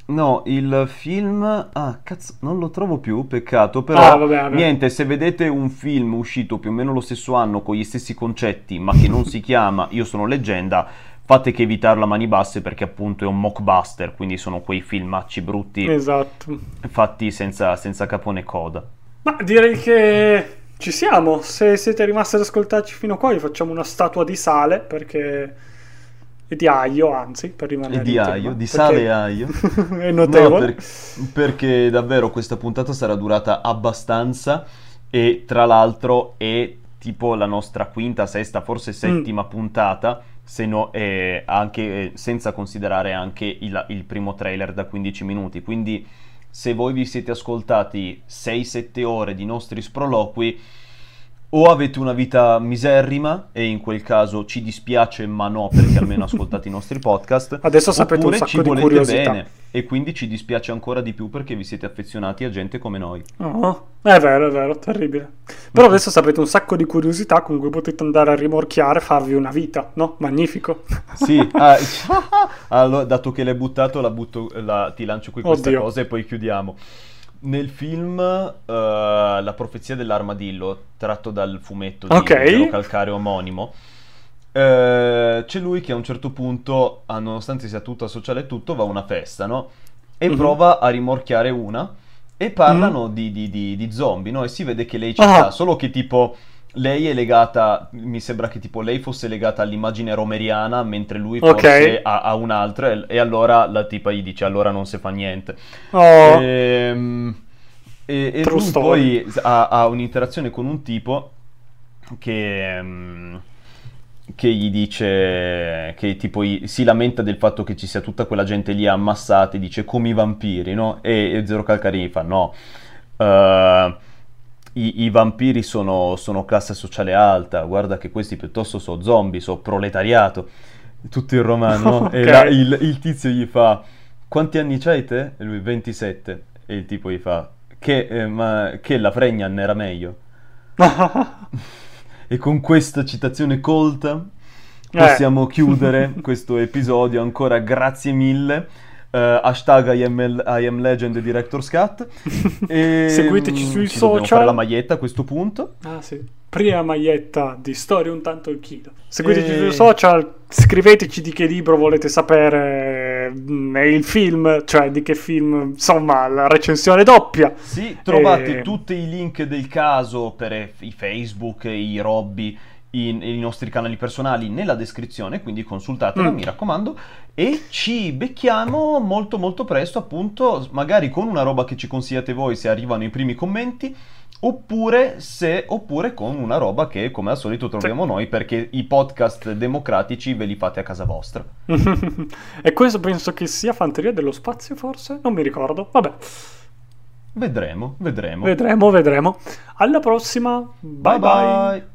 no, il film... Ah, cazzo, non lo trovo più, peccato. Però, Ah, vabbè, vabbè. niente, se vedete un film uscito più o meno lo stesso anno con gli stessi concetti, ma che non si chiama Io sono leggenda, fate che evitarlo a mani basse perché appunto è un mockbuster, quindi sono quei filmacci brutti Esatto. fatti senza, senza capo né coda. Ma direi che ci siamo. Se siete rimasti ad ascoltarci fino a qua, vi facciamo una statua di sale perché. E di aglio, anzi, per rimanere E di in tema, aglio, di sale e aglio. è notevole. No, per- perché davvero questa puntata sarà durata abbastanza e tra l'altro è tipo la nostra quinta, sesta, forse settima Mm. puntata, se no, eh, anche, eh, senza considerare anche il, il primo trailer da 15 minuti. Quindi se voi vi siete ascoltati 6-7 ore di nostri sproloqui, o avete una vita miserrima e in quel caso ci dispiace, ma no, perché almeno ascoltate i nostri podcast. Adesso sapete un sacco ci di volete curiosità. bene e quindi ci dispiace ancora di più perché vi siete affezionati a gente come noi. Oh, è vero, è vero, terribile. Però adesso sapete un sacco di curiosità con cui potete andare a rimorchiare, farvi una vita, no? Magnifico. Sì, ah, allora, dato che l'hai buttato, la butto- la- ti lancio qui questa Oddio. cosa e poi chiudiamo. Nel film eh, La profezia dell'armadillo, tratto dal fumetto di Calcare omonimo, eh, c'è lui che a un certo punto, ah, nonostante sia tutto sociale e tutto, va a una festa, no? E Mhm. prova a rimorchiare una e parlano di, di- di- di zombie, no? E si vede che lei ci. Ah. sta, solo che tipo lei è legata, mi sembra che tipo lei fosse legata all'immagine romeriana, mentre lui Ok. forse ha, ha un'altra, e, e allora la tipa gli dice allora non si fa niente. Oh, Ehm, E, e True lui poi ha, ha un'interazione con un tipo che, ehm, che gli dice che tipo si lamenta del fatto che ci sia tutta quella gente lì ammassata e dice come i vampiri, no? E, e Zero Calcarini fa no. eh, i, i vampiri sono, sono classe sociale alta, guarda che questi piuttosto sono zombie, sono proletariato, tutto in romano, no? E la- il, il tizio gli fa, quanti anni c'hai te? E lui, 27. E il tipo gli fa, che, eh, ma, che la Fregnan era meglio? E con questa citazione colta Eh. possiamo chiudere questo episodio. Ancora grazie mille. Eh, hashtag I am, I am Legend Director's Cut. E, Seguiteci mm, sui ci social. fare la maglietta a questo punto. Ah sì, prima maglietta di storia un tanto il chilo. Seguiteci E- sui social, scriveteci di che libro volete sapere mm, e il film, cioè di che film, insomma, la recensione doppia. Sì, trovate E- tutti i link del caso per i Facebook, i Robby, i, i nostri canali personali nella descrizione, quindi consultatela, Mm. mi raccomando. E ci becchiamo molto molto presto, appunto, magari con una roba che ci consigliate voi se arrivano i primi commenti. Oppure, se, oppure con una roba che come al solito troviamo noi perché i podcast democratici ve li fate a casa vostra. e questo penso che sia Fanteria dello Spazio, forse? Non mi ricordo. Vabbè, Vedremo, vedremo. vedremo, vedremo. Alla prossima. bye. bye.